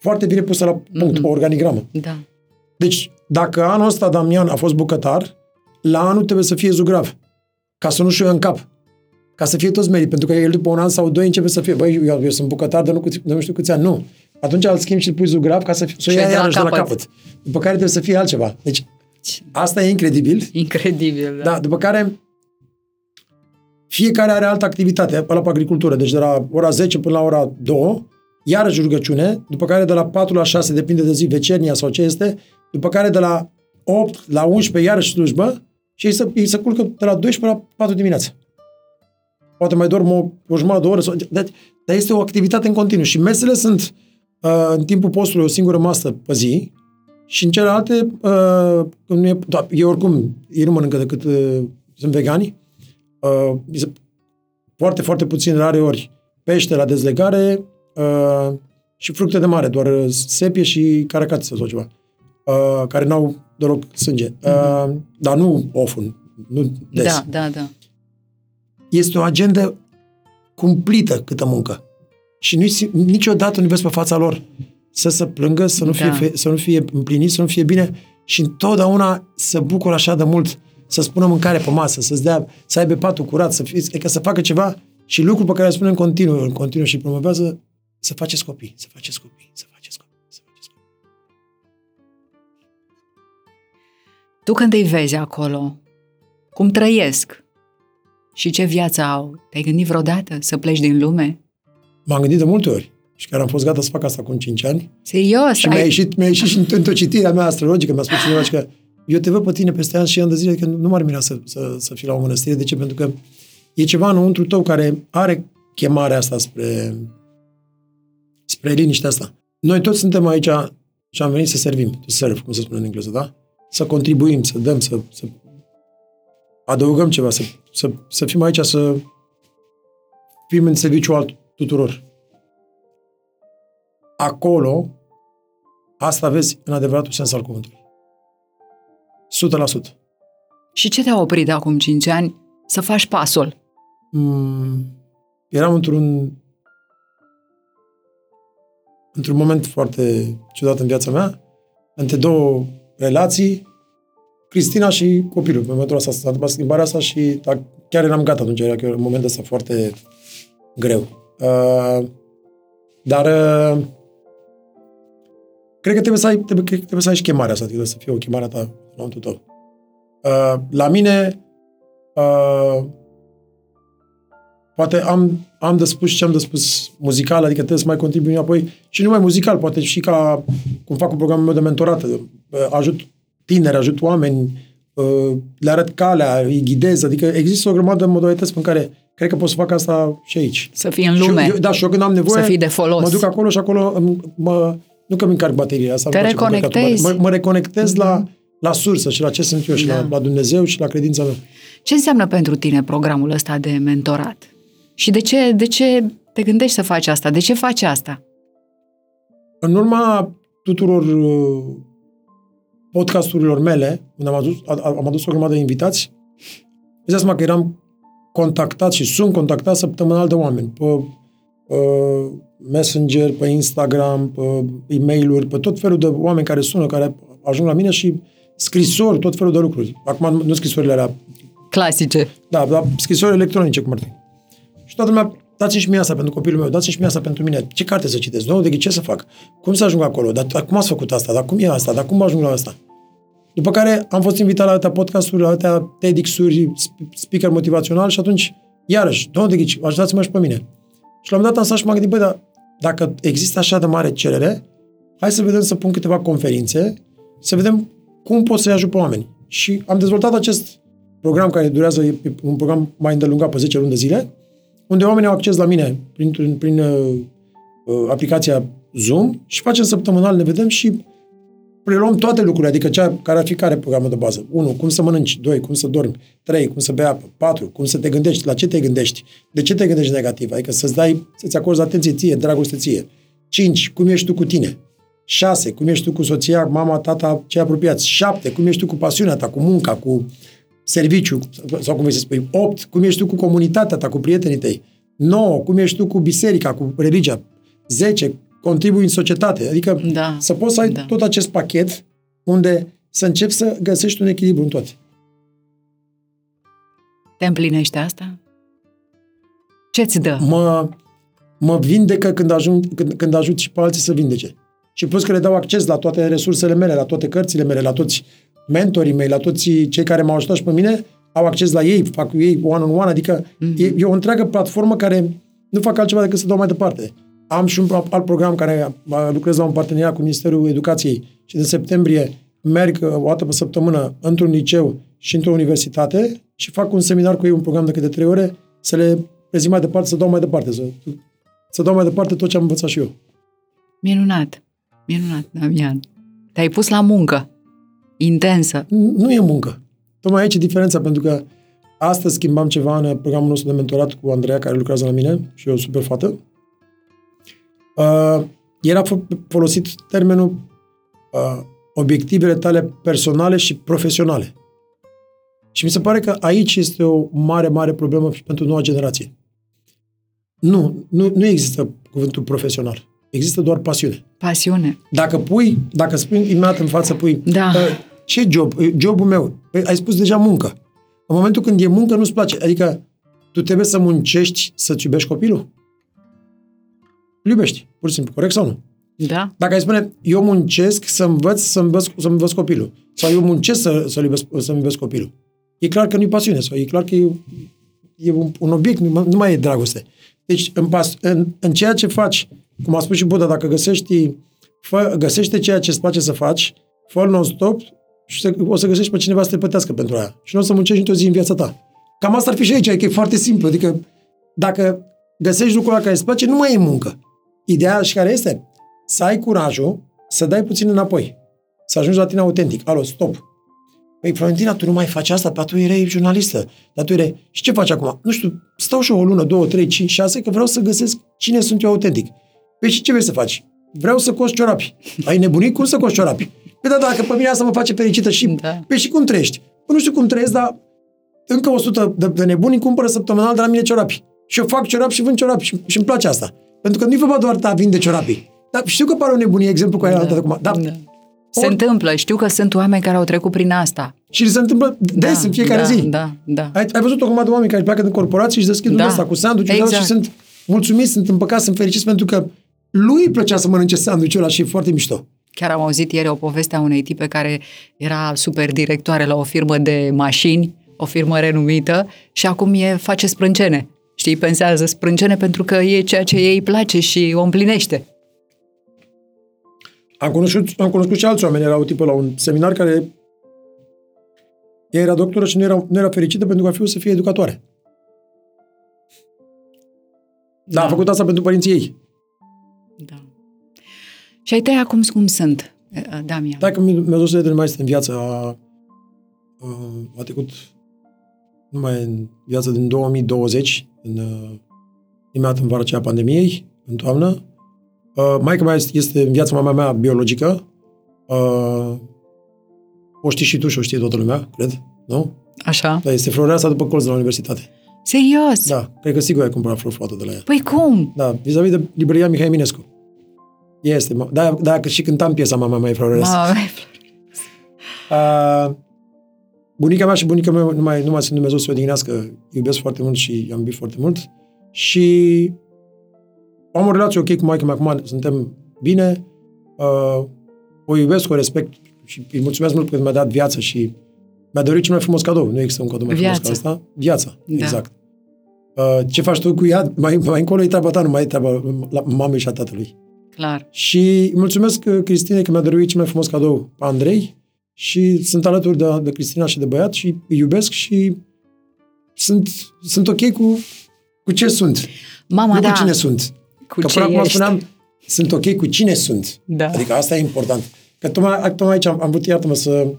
foarte bine pusă la punct, Mhm. o organigramă. Da. Deci, dacă anul ăsta Damian a fost bucătar, la anul trebuie să fie zugrav. Ca să nu știu în cap. Ca să fie toți merit. Pentru că el după un an sau doi începe să fie, băi, eu, eu sunt bucătar de nu, câți- de nu știu câți ani. Nu. Atunci îl schimbi și îl pui zugrav ca să, fie, să o Și ia de la iarăși de la capăt. capăt. După care trebuie să fie altceva. Deci, asta e incredibil. Incredibil. Da. Da, după care fiecare are altă activitate, ăla pe agricultură, deci de la ora 10 până la ora 2, iarăși rugăciune, după care de la 4 la 6, depinde de zi, vecernia sau ce este, după care de la 8 la 11, iarăși slujbă, și ei se, ei se culcă de la 12 la 4 dimineața. Poate mai dorm o, o jumătate de oră, sau, dar, dar este o activitate în continuu. Și mesele sunt uh, în timpul postului o singură masă pe zi, și în celelalte, uh, când nu e, da, ei oricum, ei nu mănâncă decât uh, sunt vegani, uh, mi se- foarte, foarte puțin, rare ori, pește la dezlegare uh, și fructe de mare, doar uh, sepie și caracatiță sau ceva, uh, care n-au deloc sânge. Uh, dar nu often, nu des. da, da, da. Este o agendă cumplită câtă muncă. Și nu niciodată nu vezi pe fața lor să se plângă, să nu, Da. fie, fe- să nu fie împlinit, să nu fie bine și întotdeauna să bucură așa de mult să spună mâncare pe masă, să-ți dea, să aibă patul curat, să, fie, adică să facă ceva și lucruri pe care le spune în continuu, în continuu și promovează să faceți copii, să faceți copii, să faceți copii, să faceți copii. Tu când îi vezi acolo, cum trăiesc și ce viață au, te-ai gândit vreodată să pleci din lume? M-am gândit de multe ori și chiar am fost gata să fac asta cu 5 ani Serios? și mi-a ieșit, mi-a ieșit și în- într-o citire a mea astrologică, mi-a spus cineva și că eu te văd pe tine peste ani și ani de zile că nu m-ar mira să, să, să fii la o mănăstire. De ce? Pentru că e ceva înăuntru tău care are chemarea asta spre, spre liniștea asta. Noi toți suntem aici și am venit să servim, to serve, cum se spune în engleză, da? Să contribuim, să dăm, să, să adăugăm ceva, să, să, să fim aici, să fim în serviciu al tuturor. Acolo, asta vezi în adevăratul sens al cuvântului. 100%. Și ce te-a oprit de acum 5 ani să faci pasul? Mm, eram într-un într-un moment foarte ciudat în viața mea, între două relații, Cristina și copilul. În momentul ăsta s-a întâmplat schimbarea asta și da, chiar eram gata atunci, era chiar un moment ăsta foarte greu. Uh, dar uh, cred că trebuie să ai, trebuie, cred că trebuie să ai și chemarea asta, trebuie să fie o chemare a ta la tău. Uh, la mine uh, poate am, am de spus ce am de spus muzical, adică trebuie să mai contribui apoi și nu numai muzical, poate și ca cum fac cu programul meu de mentorat, uh, ajut tineri, ajut oameni, uh, le arăt calea, îi ghidez, adică există o grămadă de modalități în care cred că pot să fac asta și aici. Să fii în Și lume, eu, da, și eu când am nevoie, să fii de folos. mă duc acolo și acolo îmi- mă, nu că mi încarc bateria asta. Te îmi place cu reconectezi. încărcatul, Mă, mă reconectez la, la sursă și la ce sunt eu și Da. la, la Dumnezeu și la credința mea. Ce înseamnă pentru tine programul ăsta de mentorat? Și de ce, de ce te gândești să faci asta? De ce faci asta? În urma tuturor uh, podcasturilor mele, unde am adus, a- am adus o grămadă de invitați, îți dai seama că eram contactat și sunt contactat săptămânal de oameni pe uh, Messenger, pe Instagram, pe e-mail-uri, pe tot felul de oameni care sună, care ajung la mine și scrisori, tot felul de lucruri. Acum nu scrisorile alea Clasice. Da, la scrisori electronice, cum ar fi. Și toată lumea, dați-mi și mie asta pentru copilul meu, dați-mi și mie asta pentru mine. Ce carte să citesc? Domnul de ce să fac? Cum să ajung acolo? Dar, dar cum ați făcut asta? Dar cum e asta? Dar cum ajung la asta? După care am fost invitat la atâtea podcasturi, la atâtea TEDx-uri, speaker motivațional și atunci, iarăși, domnul de Ghici, ajutați-mă și pe mine. Și la un moment dat am stat și m-am gândit, băi, dar dacă există așa de mare cerere, hai să vedem să pun câteva conferințe, să vedem cum pot să-i ajut pe oameni. Și am dezvoltat acest program care durează, e un program mai îndelungat pe 10 luni de zile, unde oamenii au acces la mine prin, prin, prin uh, uh, aplicația Zoom și facem săptămânal, ne vedem și preluăm toate lucrurile, adică cea care ar fi care programul de bază. 1. Cum să mănânci. 2. Cum să dormi. 3. Cum să bei apă. 4. Cum să te gândești. La ce te gândești. De ce te gândești negativ. Adică să-ți dai, să-ți acorzi atenție ție, dragoste ție. 5. Cum ești tu cu tine. 6. Cum ești tu cu soția, mama, tata, cei apropiați. 7. Cum ești tu cu pasiunea ta, cu munca, cu serviciu, sau cum vrei să spui. 8. Cum ești tu cu comunitatea ta, cu prietenii tăi. 9. Cum ești tu cu biserica, cu religia. 10 contribui în societate. Adică Da. să poți să ai Da. tot acest pachet unde să începi să găsești un echilibru în toate. Te împlinește asta? Ce-ți dă? Mă, mă vindecă când, ajung, când, când ajut și pe alții să vindece. Și plus că le dau acces la toate resursele mele, la toate cărțile mele, la toți mentorii mei, la toți cei care m-au ajutat și pe mine, au acces la ei, fac cu ei one-on-one, adică Mhm. mm-hmm. e, e o întreagă platformă care nu fac altceva decât să dau mai departe. Am și un alt program care uh, lucrez la un parteneriat cu Ministerul Educației și din septembrie merg uh, o dată pe săptămână într-un liceu și într-o universitate și fac un seminar cu ei, un program de câte trei ore, să le prezint mai departe, să dau mai departe, să, să dau mai departe tot ce am învățat și eu. Minunat. Minunat, Damian. Te-ai pus la muncă. Intensă. Nu nu e muncă. Tocmai aici e diferența, pentru că astăzi schimbam ceva în programul nostru de mentorat cu Andreea, care lucrează la mine și e o super fată. Uh, era fo- folosit termenul uh, obiectivele tale personale și profesionale. Și mi se pare că aici este o mare, mare problemă și pentru noua generație. Nu, nu, nu există cuvântul profesional. Există doar pasiune. Pasiune. Dacă pui, dacă spui imediat în față, pui Da. "Uh, ce job? E Jobul meu. Păi ai spus deja muncă. În momentul când e muncă, nu-ți place. Adică tu trebuie să muncești să-ți iubești copilul? Îl iubești, pur și simplu, corect sau nu? Da? Dacă ai spune, eu muncesc să învăț să învăț, să învăț copilul, sau eu muncesc să, să iubesc, să iubesc copilul, e clar că nu-i pasiune, sau e clar că e, e un, un obiect, nu, mai- nu mai e dragoste. Deci, în, pas, în, în ceea ce faci, cum a spus și Buddha, dacă găsești, fă, găsește ceea ce îți place să faci, fă non-stop și să, o să găsești pe cineva să te plătească pentru aia. Și nu o să muncești într-o zi în viața ta. Cam asta ar fi și aici, adică e foarte simplu. Adică, dacă găsești lucrul ăla care îți place, nu mai e muncă. Ideea și care este? Să ai curajul să dai puțin înapoi. Să ajungi la tine autentic. Alo, stop. Păi, Florentina, tu nu mai faci asta, dar tu erai jurnalistă. Dar tu erai... Și ce faci acum? Nu știu, stau și eu o lună, două, trei, cinci, șase, că vreau să găsesc cine sunt eu autentic. Păi și ce vrei să faci? Vreau să coși ciorapi. Ai nebunit? Cum să coși ciorapi? Păi da, dacă pe mine asta mă face fericită și... Da. Păi și cum trăiești? Păi nu știu cum trăiesc, dar încă 100 de, de nebuni îmi cumpără săptămânal de la mine ciorapi. Și eu fac ciorapi și vând ciorapi și, și îmi place asta. Pentru că nu-i vorba doar de a vinde ciorapii. Dar știu că pare o nebunie exemplu cu aia da. acum. Dar da. Se întâmplă. Știu că sunt oameni care au trecut prin asta. și se întâmplă des da, în fiecare da, zi. Da, da. Ai, ai văzut o grămadă de oameni care pleacă din corporații și deschid Da. da. asta cu sandwich Exact. și sunt mulțumiți, sunt împăcați, sunt fericiți pentru că lui îi plăcea să mănânce sandwich-ul ăla și e foarte mișto. Chiar am auzit ieri o poveste a unei tipe care era super directoare la o firmă de mașini, o firmă renumită, și acum e, face sprâncene. Știi, pensează sprâncene pentru că e ceea ce ei îi place și o împlinește. Am cunoscut, am cunoscut și alți oameni, era o tipă la un seminar care ea era doctoră și nu era, nu era fericită pentru că a fiul să fie educatoare. Da, Da. a făcut asta pentru părinții ei. Da. Și ai tăi acum cum sunt, eh, Damian? Dacă mi- mi-a dus de mai este în viață, a, a, a trecut numai în viață din 2020, în, uh, imediat în vara aceea a pandemiei, în toamnă. Uh, maica mea este- este în viața mama mea biologică. Uh, o știi și tu și o știe toată lumea, cred, nu? Așa? Da, este floreasa după colț de la universitate. Serios? Da, cred că sigur ai cumpărat vreo foto de la ea. Păi cum? Da, vis-a-vis de librăria Mihai Eminescu. Este, mă. da, da, că și cântam piesa Mama mea e floreasă. Ma, Uh, bunica mea și bunica mea nu mai, nu mai sunt Dumnezeu să o odihnească, iubesc foarte mult și i-am iubit foarte mult. Și am o relație ok cu maică mea, acum suntem bine, uh, o iubesc, o respect și îi mulțumesc mult pentru că mi-a dat viață și mi-a dorit cel mai frumos cadou. Nu există un cadou mai Viața. frumos ca asta. Viața, Da. exact. Uh, ce faci tu cu ea, mai, mai încolo e treaba ta, nu mai e treaba la mamei și a tatălui. Clar. Și îi mulțumesc uh, Cristine că mi-a dăruit cel mai frumos cadou pe Andrei și sunt alături de, de Cristina și de băiat și îi iubesc și sunt, sunt ok cu, cu ce sunt. Mama, nu da. cu cine sunt. Cu că ce până acum ești. spuneam, sunt ok cu cine sunt. Da. Adică asta e important. Că tocmai, tocmai aici am, am vrut, iartă-mă, să,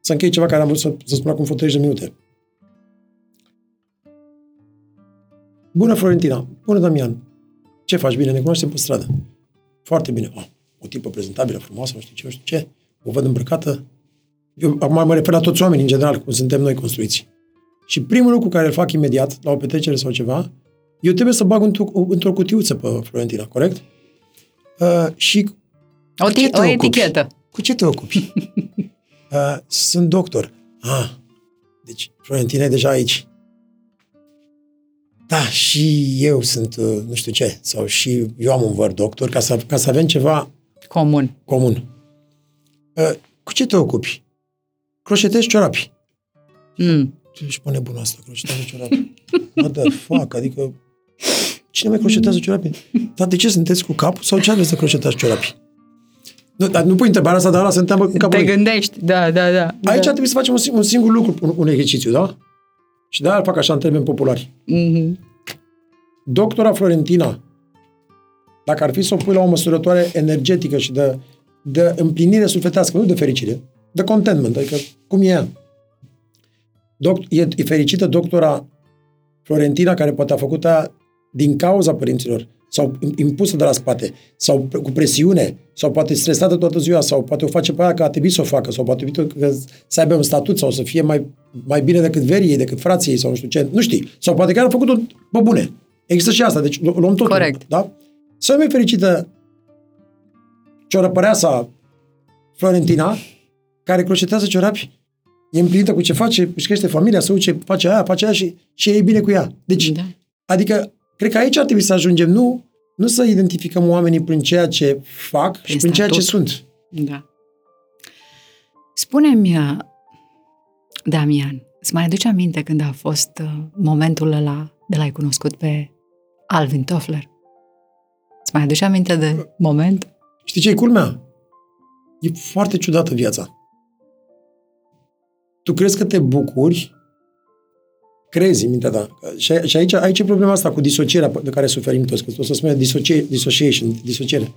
să închei ceva care am vrut să, să spun acum vreo 30 de minute. Bună, Florentina! Bună, Damian! Ce faci? Bine, ne cunoaștem pe stradă. Foarte bine. Ah, o tipă prezentabilă, frumoasă, nu știu ce, nu știu ce. O văd îmbrăcată. Eu acum mă refer la toți oamenii, în general, cum suntem noi construiți. Și primul lucru care îl fac imediat, la o petrecere sau ceva, eu trebuie să bag într-o, într-o cutiuță pe Florentina, corect? Uh, și O, cu ce ti- te o ocupi? etichetă. Cu ce te ocupi? uh, sunt doctor. Ah, deci Florentina e deja aici. Da, și eu sunt, uh, nu știu ce, sau și eu am un văr doctor, ca să, ca să avem ceva Comun. comun. Uh, cu ce te ocupi? Croșetezi ciorapi. Mm. Ce își pune bună asta, croșetează ciorapi. What the fuck? Adică, cine mai croșetează ciorapi? Dar de ce sunteți cu capul sau ce aveți să croșetați ciorapi? Nu, dar nu pui întrebarea asta, dar ăla se întâmplă în capul Te lui. gândești, da, da, da. Aici da. trebuie să facem un, sing- un singur lucru, un, un exercițiu, da? Și de-aia îl fac așa în termeni populari. Mhm. Doctora Florentina, dacă ar fi să o pui la o măsurătoare energetică și de, de împlinire sufletească, nu de fericire, de contentment, adică cum e ea. Doct, e, e fericită doctora Florentina care poate a făcut aia din cauza părinților sau im- impusă de la spate, sau cu presiune, sau poate stresată toată ziua, sau poate o face pe aia că a trebuit să o facă, sau poate că să aibă un statut, sau să fie mai, mai bine decât verii ei, decât frații ei, sau nu știu ce, nu știi. Sau poate chiar a făcut-o pe bune. Există și asta, deci lu- luăm totul. Corect. Da? Să mai fericită ciorăpăreasa Florentina, care croșetează ciorapi, e împlinită cu ce face, își crește familia, să ce face aia, face aia și, și e bine cu ea. Deci, Da. Adică, cred că aici ar trebui să ajungem, nu, nu să identificăm oamenii prin ceea ce fac Prin și prin ceea ce statut. sunt. Da. Spune-mi, uh, Damian, îți mai aduce aminte când a fost uh, momentul ăla de l-ai cunoscut pe Alvin Toffler? Îți mai aduce aminte de moment? Știi ce e culmea? E foarte ciudată viața. Tu crezi că te bucuri, crezi în mintea ta. Și, a- și aici, aici e problema asta cu disocierea de care suferim toți, că o să spune disocie, dissociation, disociere.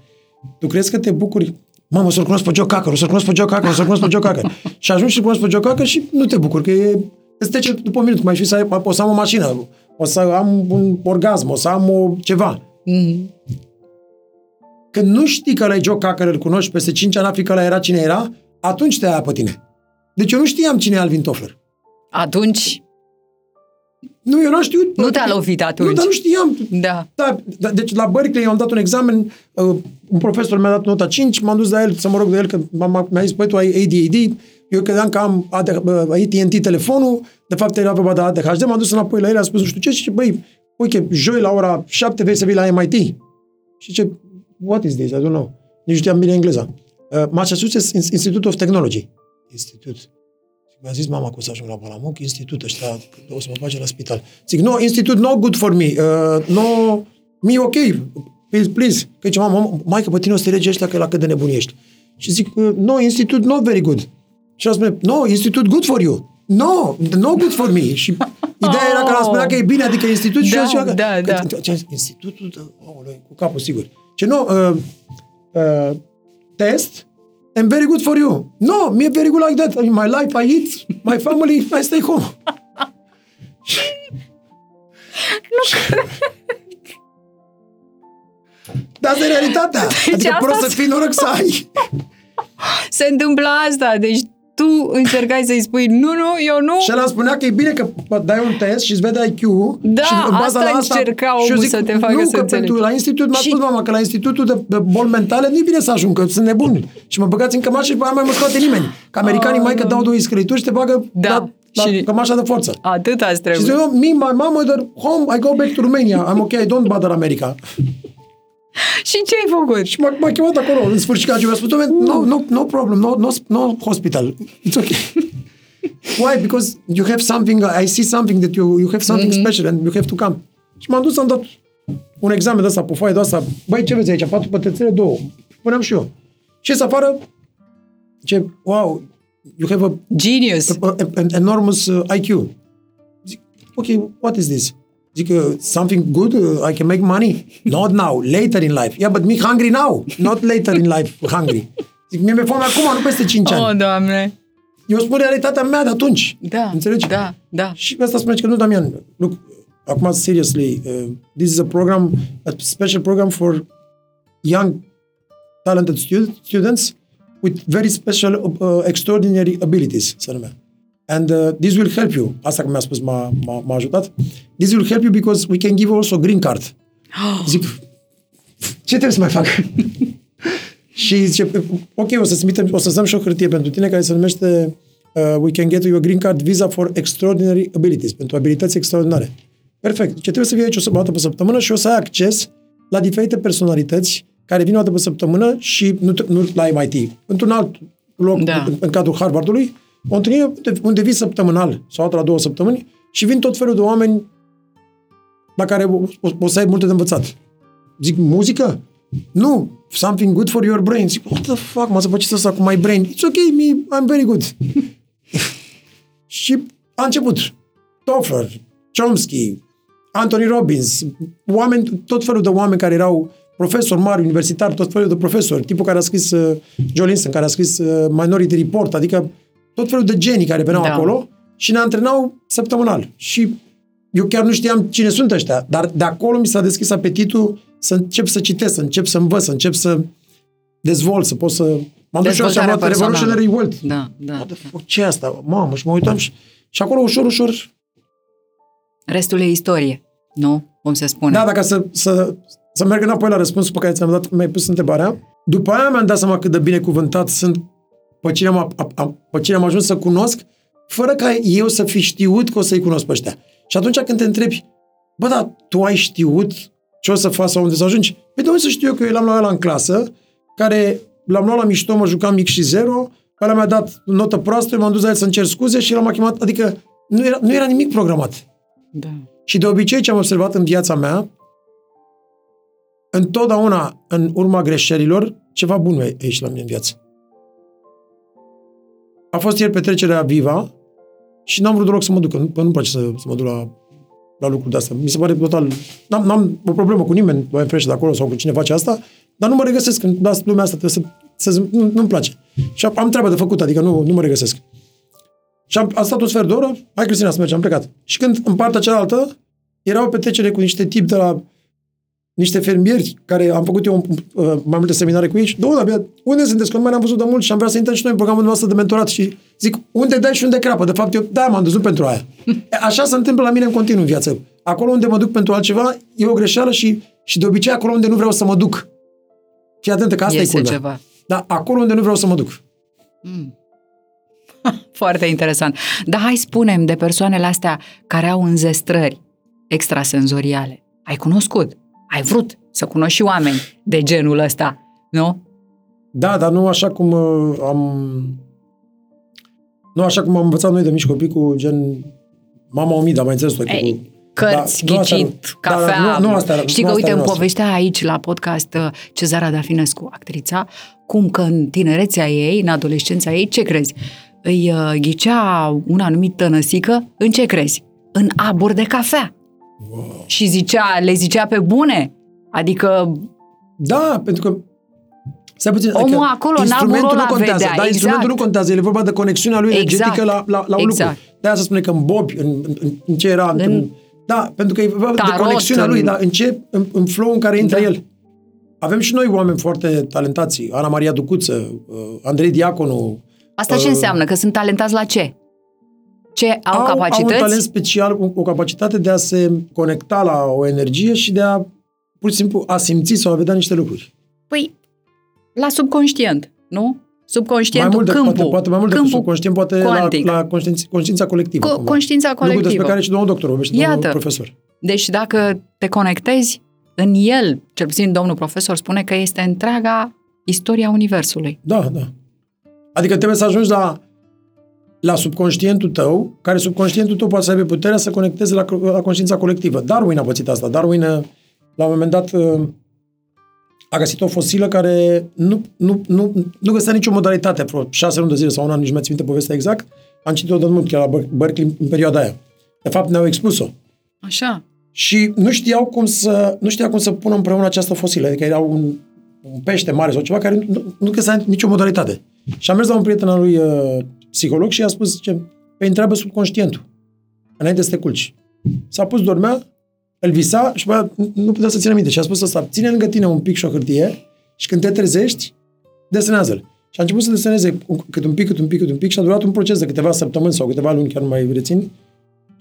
Tu crezi că te bucuri, mamă, o să-l cunosc pe Joe Cocker, o să-l cunosc pe Joe Cocker, o să-l cunosc pe Joe Cocker. și ajungi și cunosc pe Joe Cocker și nu te bucuri, că e, îți trece după un minut, cum ai fi să ai, o să am o mașină, o să am un orgasm, o să am o ceva. Mm. Când nu știi că ăla e Joe Cocker, îl cunoști, peste 5 ani afli că ăla era cine era, atunci te ia pe tine. Deci eu nu știam cine e Alvin Toffler. Atunci Nu, eu n-am știut. nu te-a lovit atunci. Nu, dar nu știam. Da. Da, da, deci la Berkeley eu am dat un examen, uh, un profesor mi-a dat nota 5, m-am dus la el să mă rog de el, că m-a, mi-a zis, băi, tu ai ADHD, eu credeam că am AD, uh, AT&T telefonul, de fapt era vorba de ADHD, m-am dus înapoi la el, a spus nu știu ce și zice, băi, uite, joi la ora 7 vei să vii la MIT. Și ce, what is this? I don't know. Nici nu știam bine engleza. Uh, Massachusetts Institute of Technology. Institut. Și mi-a zis mama că o să ajung la Balamuc, institut ăștia, o să mă bage la spital. Zic, no, institut no good for me. Uh, no, me ok. Please, please. Că zice, mama, mai că pe tine o să te lege ăștia că la cât de nebun ești. Și zic, uh, no, institut not very good. Și el spune, no, institut good for you. No, no good for me. Și ideea era că el spunea că e bine, adică institut și Da, eu zicea că, da, că, da. ce- institutul, de, aoleu, cu capul sigur. Ce nu, uh, uh, test, I'm very good for you. No, me very good like that. In my life, I eat, my family, I stay home. Dar asta e realitatea. Deci adică asta prost să se- fii noroc să ai. Se întâmplă asta, deci tu încercai să-i spui nu, nu, eu nu. Și el spunea că e bine că bă, dai un test și îți vede IQ Da, și în baza asta la asta încerca și eu omul zic, să te facă nu, să că înțelegi. pentru, la institut mi-a Și- spus mama că la institutul de, de boli mentale nu e bine să ajung, că sunt nebuni. Și mă băgați în cămașă și pe aia mai mă scoate nimeni. Că americanii Oh, mai că nu. dau două iscărituri și te bagă Da. la la Și- cămașa de forță. Atât ați Și trebuit. zic, eu, me, my mother, home, I go back to Romania. I'm okay, I don't bother America. Și ce ai făcut? Și m-a, m-a chemat acolo, în sfârșit, ca mi-a spus, "Doamne, no, no, no problem, no, no, no hospital. It's okay. Why? Because you have something, I see something that you, you have something Mhm. special and you have to come. Și m-am dus, am dat un examen de ăsta pe foaie de asta. Băi, ce vezi aici? Patru pătrățele, două. Puneam și eu. Și ies afară, ce, wow, you have a Genius. an enormous uh, IQ. Zic, ok, what is this? Zic, uh, something good, uh, I can make money? Not now, later in life. Yeah, but me hungry now, not later in life hungry. Zic, mie mi-e foame acum, nu peste 5 ani. Oh, doamne. Eu spun realitatea mea de atunci. Da, Înțelegi? da, da. Și asta spune că nu, Damian, look, acum, seriously, uh, this is a program, a special program for young, talented stu- students with very special, uh, extraordinary abilities, se numea. And uh, this will help you. Asta că mi-a spus m-a, m-a, m-a ajutat. This will help you because we can give also green card. Zic, ce trebuie să mai fac? și zice, ok, o să-ți mitem, o să dăm și o hârtie pentru tine care se numește uh, We can get you a green card visa for extraordinary abilities, pentru abilități extraordinare. Perfect. Ce trebuie să vii aici o dată pe săptămână și o să ai acces la diferite personalități care vin o dată pe săptămână și nu, te- nu la MIT, într-un alt loc Da. în, în cadrul Harvardului, o întâlnire unde, unde vii săptămânal sau altă la două săptămâni și vin tot felul de oameni la care o, o, o să ai multe de învățat. Zic, muzică? Nu. Something good for your brain. Zic, what the fuck, mă, să faceți asta cu my brain? It's okay, me, I'm very good. și a început. Toffler, Chomsky, Anthony Robbins, oameni, tot felul de oameni care erau profesori mari, universitari, tot felul de profesori, tipul care a scris uh, Joe Linson, care a scris uh, Minority Report, adică tot felul de genii care veneau Da. acolo și ne antrenau săptămânal. Și eu chiar nu știam cine sunt ăștia, dar de acolo mi s-a deschis apetitul să încep să citesc, să încep să învăț, să încep să dezvolt, să pot să... M-am dus și eu și am Dezvoltarea luat personală. Revolutionary Wealth. Da, da. What the fuck, ce e asta? Mamă, și mă uitam și, și acolo ușor, ușor Restul e istorie. Nu? Cum se spune. Da, dacă să, să, să merg înapoi la răspunsul pe care ți-am dat, mi-ai pus întrebarea. După aia mi-am dat seama cât de binecuvântat sunt pe cine am, a, a, pe cine am ajuns să cunosc, fără ca eu să fi știut că o să-i cunosc pe ăștia. Și atunci când te întrebi, bă, dar tu ai știut ce o să faci sau unde să ajungi? Păi de unde să știu eu că eu l-am luat la în clasă, care l-am luat la mișto, mă jucam mic și zero, ăla mi-a dat notă proastă, eu m-am dus la el să-mi cer scuze și l-am chemat, adică nu era, nu era nimic programat. da. Și de obicei ce am observat în viața mea, întotdeauna în urma greșelilor, ceva bun a ieșit la mine în viață. A fost ieri petrecerea Viva și n-am vrut deloc să mă duc, că nu, că nu-mi place să, să mă duc la, la lucruri de astea. Mi se pare total... N-am, n-am o problemă cu nimeni, mai fresh de acolo sau cu cine face asta, dar nu mă regăsesc în la lumea asta, trebuie să, să nu, nu-mi place. Și am, am treabă de făcut, adică nu, nu mă regăsesc. Și am, am stat un sfert de oră, hai Cristina să mergem, am plecat. Și când în partea cealaltă era o petrecere cu niște tipi de la niște fermieri care am făcut eu un, uh, mai multe seminare cu ei și două, abia, unde sunteți? Că nu mai am văzut de mult și am vrea să intrăm și noi în programul nostru de mentorat și zic, unde dai și unde crapă? De fapt, eu, da, m-am dus pentru aia. E, Așa se întâmplă la mine în continuu în viață. Acolo unde mă duc pentru altceva, e o greșeală și, și de obicei acolo unde nu vreau să mă duc. Fii atentă că asta Iese e culmea. ceva. Dar acolo unde nu vreau să mă duc. Foarte interesant. Dar hai spunem de persoanele astea care au înzestrări extrasenzoriale. Ai cunoscut, ai vrut să cunoști și oameni de genul ăsta, nu? Da, dar nu așa cum uh, am... Nu așa cum am învățat noi de mici copii cu gen... Mama Omida, mai înțeles tu? Ei, cu... Cărți, Da, nu asta ghicit, nu. Da, cafea. da, nu, nu asta era- Știi nu că, asta uite, era îmi noastră. povestea aici la podcast uh, Cezara Dafinescu, actrița, cum că în tinerețea ei, în adolescența ei, ce crezi? Îi uh, ghicea un anumit tănăsică, în ce crezi? În abur de cafea. Wow. Și zicea, le zicea pe bune. Adică Da, pentru că Stai puțin, Omul adică acolo, n-a instrumentul burul nu ăla contează, vedea, da, instrumentul exact. nu contează, el e vorba de conexiunea lui Exact. energetică la, la, la un Exact. lucru. De-aia se spune că în bobi, în, în, în ce era, în, În da, pentru că e vorba de tarot, conexiunea lui, în- da, în ce, în, în flow în care intră Da. el. Avem și noi oameni foarte talentați, Ana Maria Ducuță, uh, Andrei Diaconu, asta ce Uh, înseamnă? Că sunt talentați la ce? Ce au, au, capacități? au un talent special, o, o capacitate de a se conecta la o energie și de a, pur și simplu, a simți sau a vedea niște lucruri. Păi, la subconștient, nu? subconștientul, mai mult de, câmpul, poate, poate mai mult decât câmpul subconștient, poate la, cuantic. la conștiința, conștiința colectivă. Co- cumva. conștiința Lucru colectivă. despre care și domnul doctor vorbește, domnul Iată. profesor. Deci dacă te conectezi în el, cel puțin domnul profesor spune că este întreaga istoria Universului. Da, da. Adică trebuie să ajungi la, la subconștientul tău, care subconștientul tău poate să aibă puterea să conecteze la, la conștiința colectivă. Darwin a pățit asta. Darwin, uh, la un moment dat, uh, a găsit o fosilă care nu, nu, nu, nu găsea nicio modalitate, vreo șase luni de zile sau un an, nici nu mai țin minte povestea exact. Am citit-o de mult, chiar la Ber- Berkeley în perioada aia. De fapt, ne-au expus-o. Așa. Și nu știau cum să, nu știau cum să pună împreună această fosilă. Adică era un, un pește mare sau ceva care nu, nu găsea nicio modalitate. Și am mers la un prieten al lui uh, psiholog și i-a spus, ce, pe întreabă subconștientul. Înainte să te culci. S-a pus, dormea, îl visa și bă, nu putea să țină minte. Și a spus asta, ține lângă tine un pic și o hârtie și când te trezești, desenează-l. Și a început să deseneze cât un pic, cât un pic, cât un pic și a durat un proces de câteva săptămâni sau câteva luni, chiar nu mai rețin.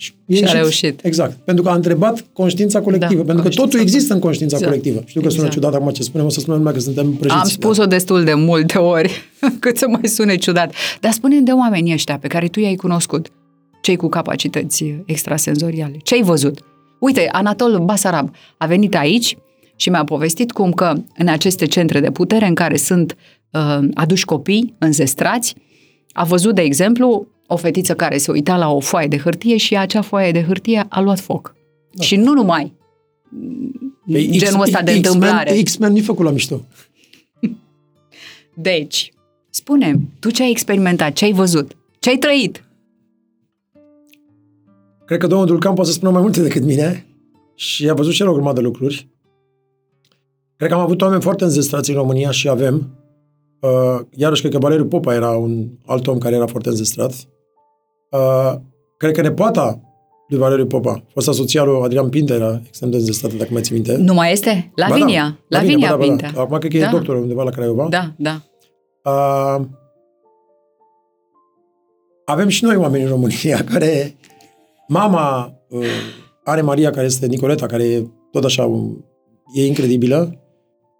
Și, e Și a ieșit- reușit. Exact. Pentru că a întrebat conștiința colectivă. Da, pentru că conștiința totul există în conștiința Exact. colectivă. Știu că sună Exact. ciudat acum ce spunem, o să spunem numai că suntem prăjiți. Am spus-o destul de multe ori, cât să mai sune ciudat. Dar spune de oamenii ăștia pe care tu i-ai cunoscut, cei cu capacități extrasenzoriale. Ce ai văzut? Uite, Anatol Basarab a venit aici și mi-a povestit cum că în aceste centre de putere în care sunt uh, aduși copii înzestrați, a văzut, de exemplu, o fetiță care se uita la o foaie de hârtie și acea foaie de hârtie a luat foc. Da. Și nu numai Păi genul ăsta de întâmplare. X-Men nu-i făcut la mișto. Deci, spune tu ce ai experimentat, ce ai văzut, ce ai trăit? Cred că domnul Dulcan poate să spună mai multe decât mine și a văzut și el o grămadă de lucruri. Cred că am avut oameni foarte înzestrați în România și avem. Uh, iarăși, cred că Valeriu Popa era un alt om care era foarte înzestrat. Uh, cred că nepoata lui Valeriu Popa, fosta soția lui Adrian Pintea, era extrem de înzestrată, dacă mai ți minte. Nu mai este? Ba Lavinia. da, Lavinia ba da, ba Pintea. Da. Acum cred că Da. e doctor undeva la Craiova. Da, da. Uh, avem și noi oameni în România care... Mama uh, are Maria, care este Nicoleta, care e tot așa, um, e incredibilă.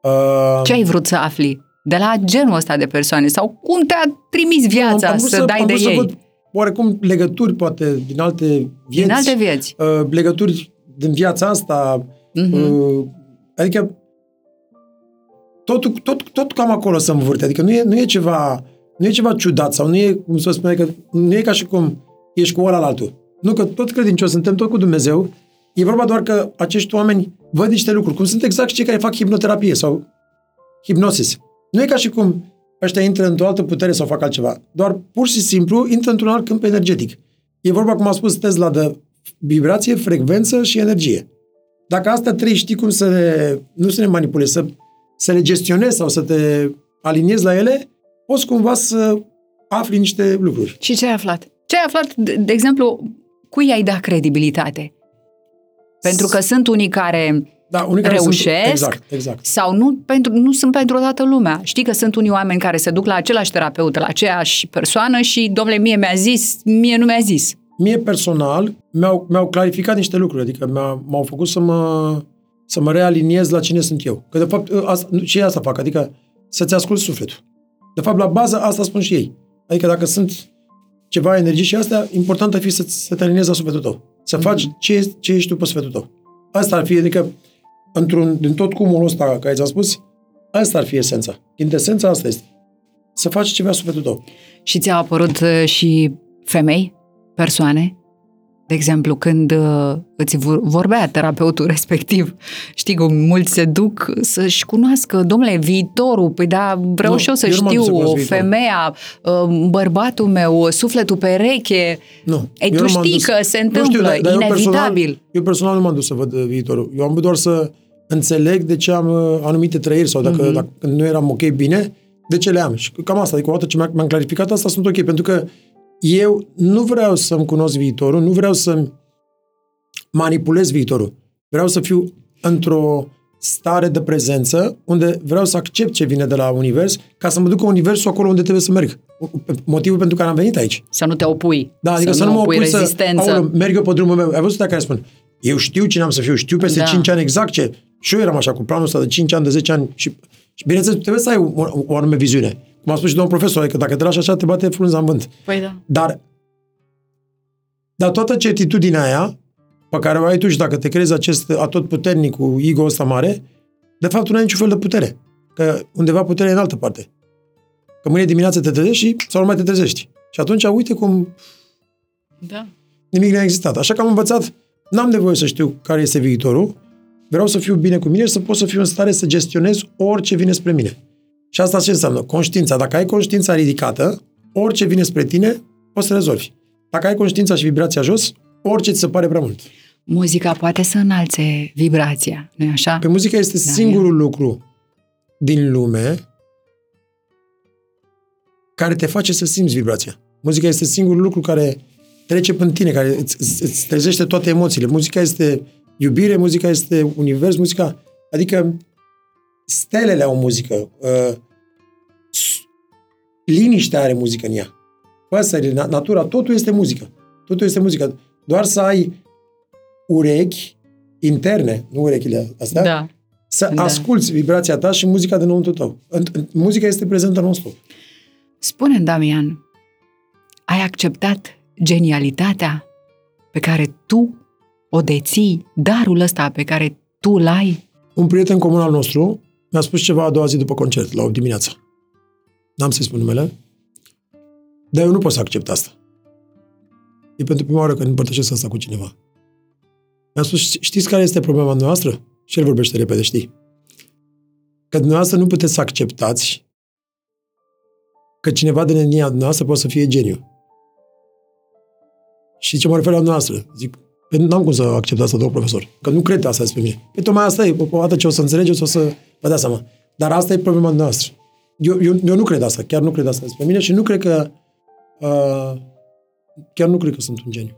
Uh, Ce ai vrut să afli de la genul ăsta de persoane? Sau cum te-a trimis viața vrut să, dai am de vrut ei? Să văd oarecum legături, poate, din alte vieți. Din alte vieți. Uh, legături din viața asta. Mhm. Uh, adică tot, tot, tot cam acolo să învârte. Adică nu e, nu e ceva nu e ceva ciudat sau nu e, cum să spune, că nu e ca și cum ești cu ăla la altul. Nu, că tot credincioși suntem, tot cu Dumnezeu. E vorba doar că acești oameni văd niște lucruri, cum sunt exact cei care fac hipnoterapie sau hipnosis. Nu e ca și cum ăștia intră într-o altă putere sau fac altceva. Doar pur și simplu intră într-un alt câmp energetic. E vorba, cum a spus Tesla, de vibrație, frecvență și energie. Dacă astea trei știi cum să le, nu să le manipulezi, să, să le gestionezi sau să te aliniezi la ele, poți cumva să afli niște lucruri. Și ce ai aflat? Ce ai aflat, de, de exemplu, cui ai dat credibilitate? Pentru că sunt unii care Da, unii care reușesc Să, exact, exact. sau nu, pentru, nu sunt pentru toată lumea. Știi că sunt unii oameni care se duc la același terapeut, la aceeași persoană și, domnule, mie mi-a zis, mie nu mi-a zis. Mie personal mi-au, mi-au clarificat niște lucruri, adică mi-a, m-au făcut să mă, să mă realiniez la cine sunt eu. Că de fapt asta, și asta fac, adică să-ți ascult sufletul. De fapt, la bază asta spun și ei. Adică dacă sunt ceva energii și astea, important ar fi să, să te aliniezi la sufletul tău. Să faci ce, ce ești tu pe sufletul tău. Asta ar fi, adică, într-un, din tot cumulul ăsta care ți-am spus, asta ar fi esența. Esența asta este. Să faci ceva sufletul tău. Și ți-au apărut uh, și femei, persoane? De exemplu, când uh, îți vor- vorbea terapeutul respectiv, știi cum mulți se duc să-și cunoască, domnule, viitorul, păi da, vreau Nu, și eu să eu nu m-am dus să știu, cunosc viitorul. femeia, uh, bărbatul meu, sufletul pereche. Nu. Ei, eu tu nu m-am știi dus- că se Nu știu, întâmplă, dar- dar eu inevitabil. Personal, eu personal nu m-am dus să văd uh, viitorul. Eu am vrut doar să înțeleg de ce am uh, anumite trăiri sau dacă, mm-hmm. dacă când nu eram ok bine, de ce le am. Și cam asta, adică odată ce mi-a- mi-am clarificat asta, sunt ok. Pentru că eu nu vreau să-mi cunosc viitorul, nu vreau să manipulez viitorul. Vreau să fiu într-o stare de prezență unde vreau să accept ce vine de la univers ca să mă duc universul acolo unde trebuie să merg. Motivul pentru care am venit aici. Să nu te opui. Da, adică să, să nu mă opui să... rezistență. Aoleu, merg eu pe drumul meu. Ai văzut care spun? Eu știu cine am să fiu, știu peste Da. da. 5 ani exact ce... Și eu eram așa, cu planul ăsta de 5 ani, de 10 ani și, și bineînțeles, trebuie să ai o, o anume viziune. Cum a spus și domnul profesor, adică dacă te lași așa, te bate frunza în vânt. Păi da. Dar, dar toată certitudinea aia, pe care o ai tu și dacă te crezi acest atotputernic cu ego ăsta mare, de fapt nu ai niciun fel de putere. Că undeva puterea e în altă parte. Că mâine dimineață te trezești și sau nu mai te trezești. Și atunci uite cum Da. nimic nu a existat. Așa că am învățat, n-am nevoie să știu care este viitorul, vreau să fiu bine cu mine și să pot să fiu în stare să gestionez orice vine spre mine. Și asta ce înseamnă? Conștiința. Dacă ai conștiința ridicată, orice vine spre tine, poți să rezolvi. Dacă ai conștiința și vibrația jos, orice ți se pare prea mult. Muzica poate să înalțe vibrația, nu-i așa? Pe muzica este Da, singurul lucru din lume care te face să simți vibrația. Muzica este singurul lucru care trece până tine, care îți, îți, îți trezește toate emoțiile. Muzica este iubire, muzica este univers, muzica... Adică stelele au muzică, uh, s- liniștea are muzică în ea. Păsările, na- natura, totul este muzică. Totul este muzică. Doar să ai urechi interne, nu urechile astea, Da. să Da. asculți vibrația ta și muzica dinăuntru tău. În- în- Muzica este prezentă non-stop. Spune, Damian, ai acceptat genialitatea pe care tu o deții, darul ăsta pe care tu îl ai? Un prieten comun al nostru mi-a spus ceva a doua zi după concert, la 8 dimineața. N-am să-i spun numele, dar eu nu pot să accept asta. E pentru prima oară când împărtășesc asta cu cineva. Mi-a spus, "Ști- știți care este problema noastră? Și el vorbește repede, știi? Că dumneavoastră nu puteți să acceptați că cineva din etnia dumneavoastră poate să fie geniu. Și ce mă refer la dumneavoastră? Zic, Păi n-am cum să accept asta, domnul profesor. Că nu cred asta despre mine. Păi tocmai asta e. O dată ce o să înțelegeți, o să vă dați seama. Dar asta e problema noastră. Eu, eu, eu nu cred asta. Chiar nu cred asta despre mine și nu cred că... Uh, chiar nu cred că sunt un geniu.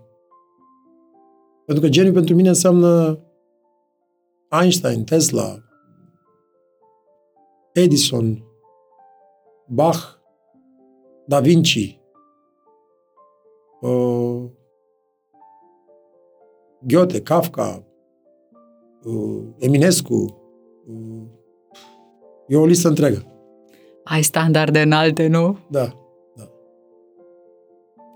Pentru că geniu pentru mine înseamnă Einstein, Tesla, Edison, Bach, Da Vinci, uh, Goethe, Kafka, uh, Eminescu, uh, e o listă întreagă. Ai standarde înalte, nu? Da.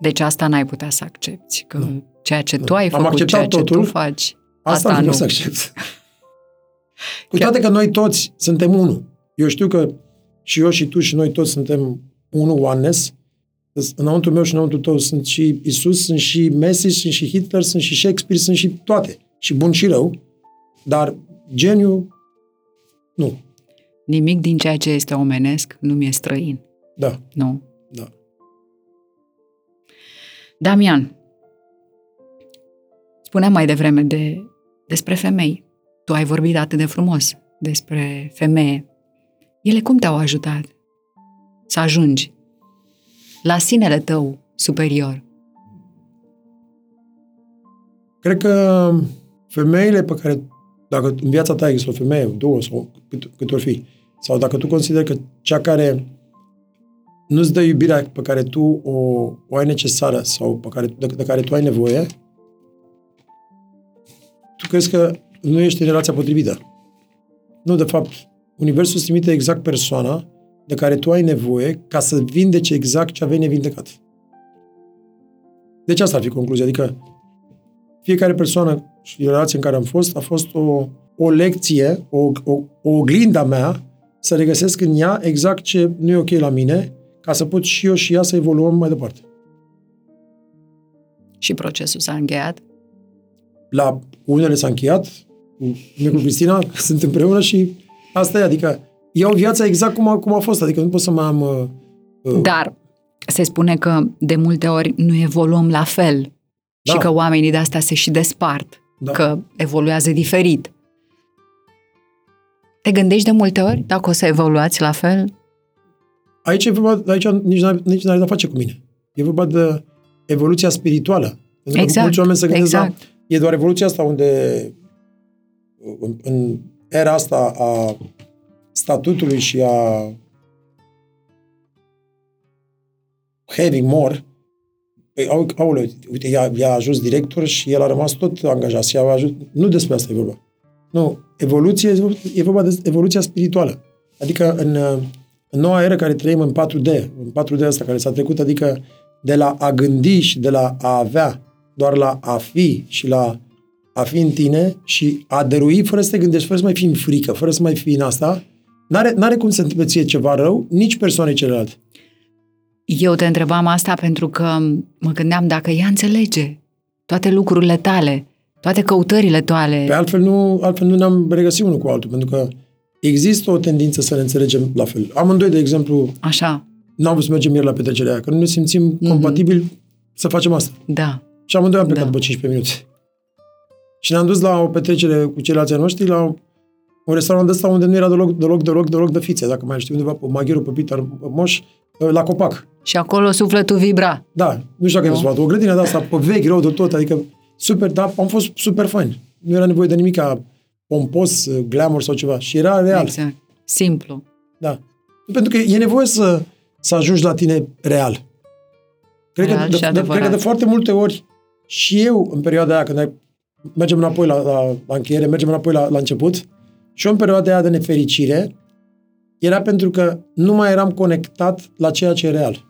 Deci asta n-ai putea să accepti, că Nu. ceea ce Nu. tu ai Am făcut, acceptat ceea ce totul. tu faci, Asta, asta nu nu. pot să accept. Cu toate că noi toți suntem unul. Eu știu că și eu și tu și noi toți suntem unul, oneness. Înăuntru meu și înăuntru tău sunt și Isus, sunt și Messi, sunt și Hitler, sunt și Shakespeare, sunt și toate. Și bun și rău. Dar geniu, nu. Nimic din ceea ce este omenesc nu mi-e străin, Da, nu? da. Damian, spuneam mai devreme de, despre femei. Tu ai vorbit atât de frumos despre femeie. Ele cum te-au ajutat să ajungi la sinele tău superior? Cred că femeile pe care, dacă în viața ta există o femeie, două sau cât, cât ori fi, sau dacă tu consideri că cea care nu-ți dă iubirea pe care tu o, o ai necesară sau pe care, de, de care tu ai nevoie, tu crezi că nu ești în relația potrivită. Nu, de fapt, Universul îți trimite exact persoana de care tu ai nevoie ca să vindeci exact ce aveai nevindecat. Deci asta ar fi concluzia. Adică fiecare persoană și relație în care am fost a fost o, o lecție, o, o, o oglindă a mea să regăsesc în ea exact ce nu e ok la mine ca să pot și eu și ea să evoluăm mai departe. Și procesul s-a încheiat? La unele s-a încheiat, cu mine cu Cristina, sunt împreună și asta e, adică iau viața exact cum a, cum a fost, adică nu pot să mai am... Uh, uh, Dar se spune că de multe ori nu evoluăm la fel Da. și că oamenii de asta se și despart, Da. că evoluează diferit. Te gândești de multe ori dacă o să evoluați la fel? Aici, e vorba, aici nici n-are, nici n-are de-a face cu mine. E vorba de evoluția spirituală. Pentru că Exact, mulți oameni se gândesc exact. la... E doar evoluția asta unde în, în era asta a statutului și a having more, păi, au, aoleu, uite, i-a, i-a ajuns director și el a rămas tot angajat. Și a ajuns, nu despre asta e vorba. Nu, evoluție, e vorba de evoluția spirituală. Adică în, în noua eră care trăim în 4D, în 4D asta care s-a trecut, adică de la a gândi și de la a avea, doar la a fi și la a fi în tine și a dărui fără să te gândești, fără să mai fii în frică, fără să mai fii în asta, n-are, n-are cum să întâmple ție ceva rău, nici persoanei celelalte. Eu te întrebam asta pentru că mă gândeam dacă ea înțelege toate lucrurile tale, toate căutările tale. Pe altfel nu, altfel nu ne-am regăsit unul cu altul, pentru că există o tendință să ne înțelegem la fel. Amândoi, de exemplu, Așa, n-am vrut să mergem ieri la petrecerea aia, că nu ne simțim mm-hmm. compatibili să facem asta. da. Și amândoi am plecat Da. după 15 minute. Și ne-am dus la o petrecere cu ceilalți ai noștri, la un restaurant ăsta unde nu era deloc, deloc, deloc, deloc de fițe, dacă mai știu undeva pe Maghiru, pe Pitar, pe Moș, la Copac. Și acolo sufletul vibra. Da, nu știu dacă ai Nu? văzut, o grădină de asta, pe vechi, rău de tot, adică super, dar am fost super fain. Nu era nevoie de nimic ca pompos, glamour sau ceva. Și era real. Exact. Simplu. Da. Pentru că e nevoie să, să ajungi la tine real. Cred, Real că, și de, de, adevărat. cred că de foarte multe ori și eu, în perioada aia, când ai, mergem înapoi la, la, la încheiere, mergem înapoi la, la început, și eu în perioada aia de nefericire, era pentru că nu mai eram conectat la ceea ce e real.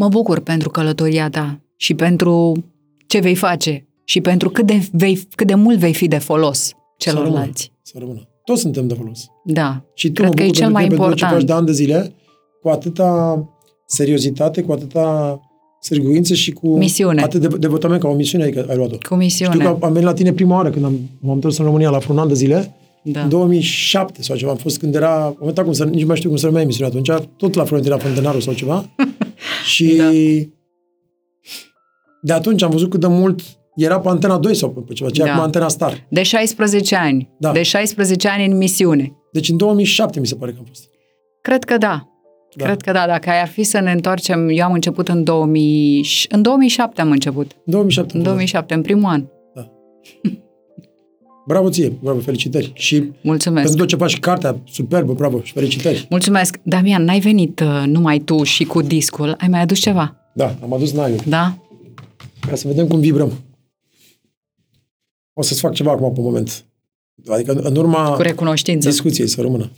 Mă bucur pentru călătoria ta și pentru ce vei face și pentru cât de, vei, cât de mult vei fi de folos Să celorlalți. rămână. Să rămână. Toți suntem de folos. Da. Și tu Cred mă că e bucur cel pentru mai tine, pentru ce faci important. de ani de zile, cu atâta seriozitate, cu atâta sârguință și cu Misiune. atât de devotament ca o misiune adică ai luat-o. Cu misiune. Știu că am venit la tine prima oară când am, m-am întors în România la un an de zile, Da. în 2007 sau ceva. Am fost când era, am uitat cum să, nici nu mai știu cum să numea emisiunea atunci, tot la frontiera Fântânarul sau ceva. și Da. de atunci am văzut cât de mult era pe Antena 2 sau pe ceva, ce Da. acum Antena Star. De 16 ani. Da. De 16 ani în misiune. Deci în 2007 mi se pare că am fost. Cred că da. Da. Cred că da. Dacă ar fi să ne întoarcem, eu am început în 2000... și- În 2007 am început. În 2007. În 2007, în primul an. Bravo ție, bravo, felicitări. Și Mulțumesc. pentru tot ce faci, cartea, superbă, bravo și felicitări. Mulțumesc. Damian, n-ai venit uh, numai tu și cu discul. Ai mai adus ceva? Da, am adus naiul, Da? ca să vedem cum vibrăm. O să-ți fac ceva acum pe moment. Adică în urma Cu recunoștință. discuției să rămână.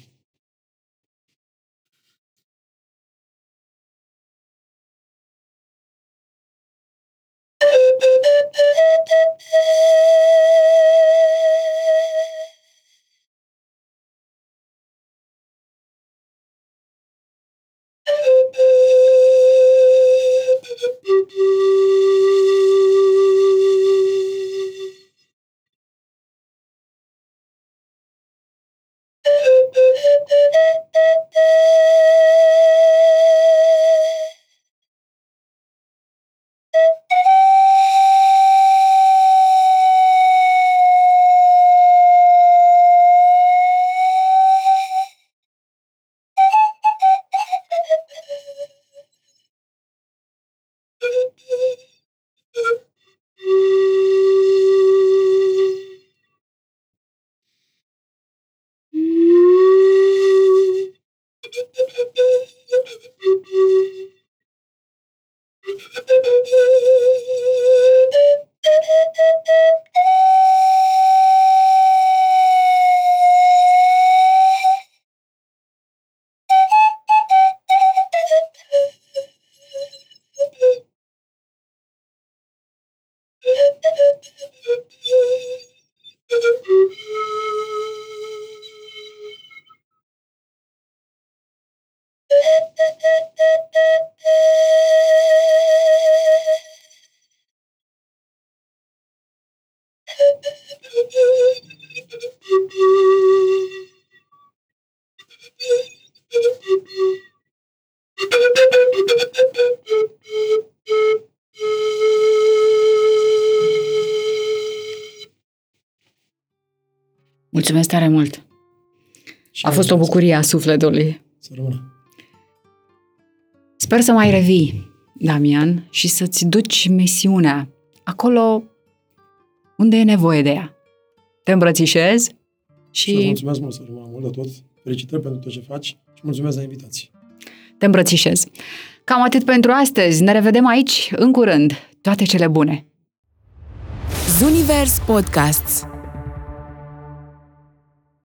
Tare mult. Și A fost o bucurie a sufletului. Să rămână. Sper să mai revii, Damian, și să-ți duci misiunea acolo unde e nevoie de ea. Te îmbrățișez Și... Să și mulțumesc mult, să rămână mult de tot. Felicitări pentru tot ce faci și mulțumesc de invitație. te îmbrățișez. Cam atât pentru astăzi. Ne revedem aici în curând. Toate cele bune! Zunivers Podcasts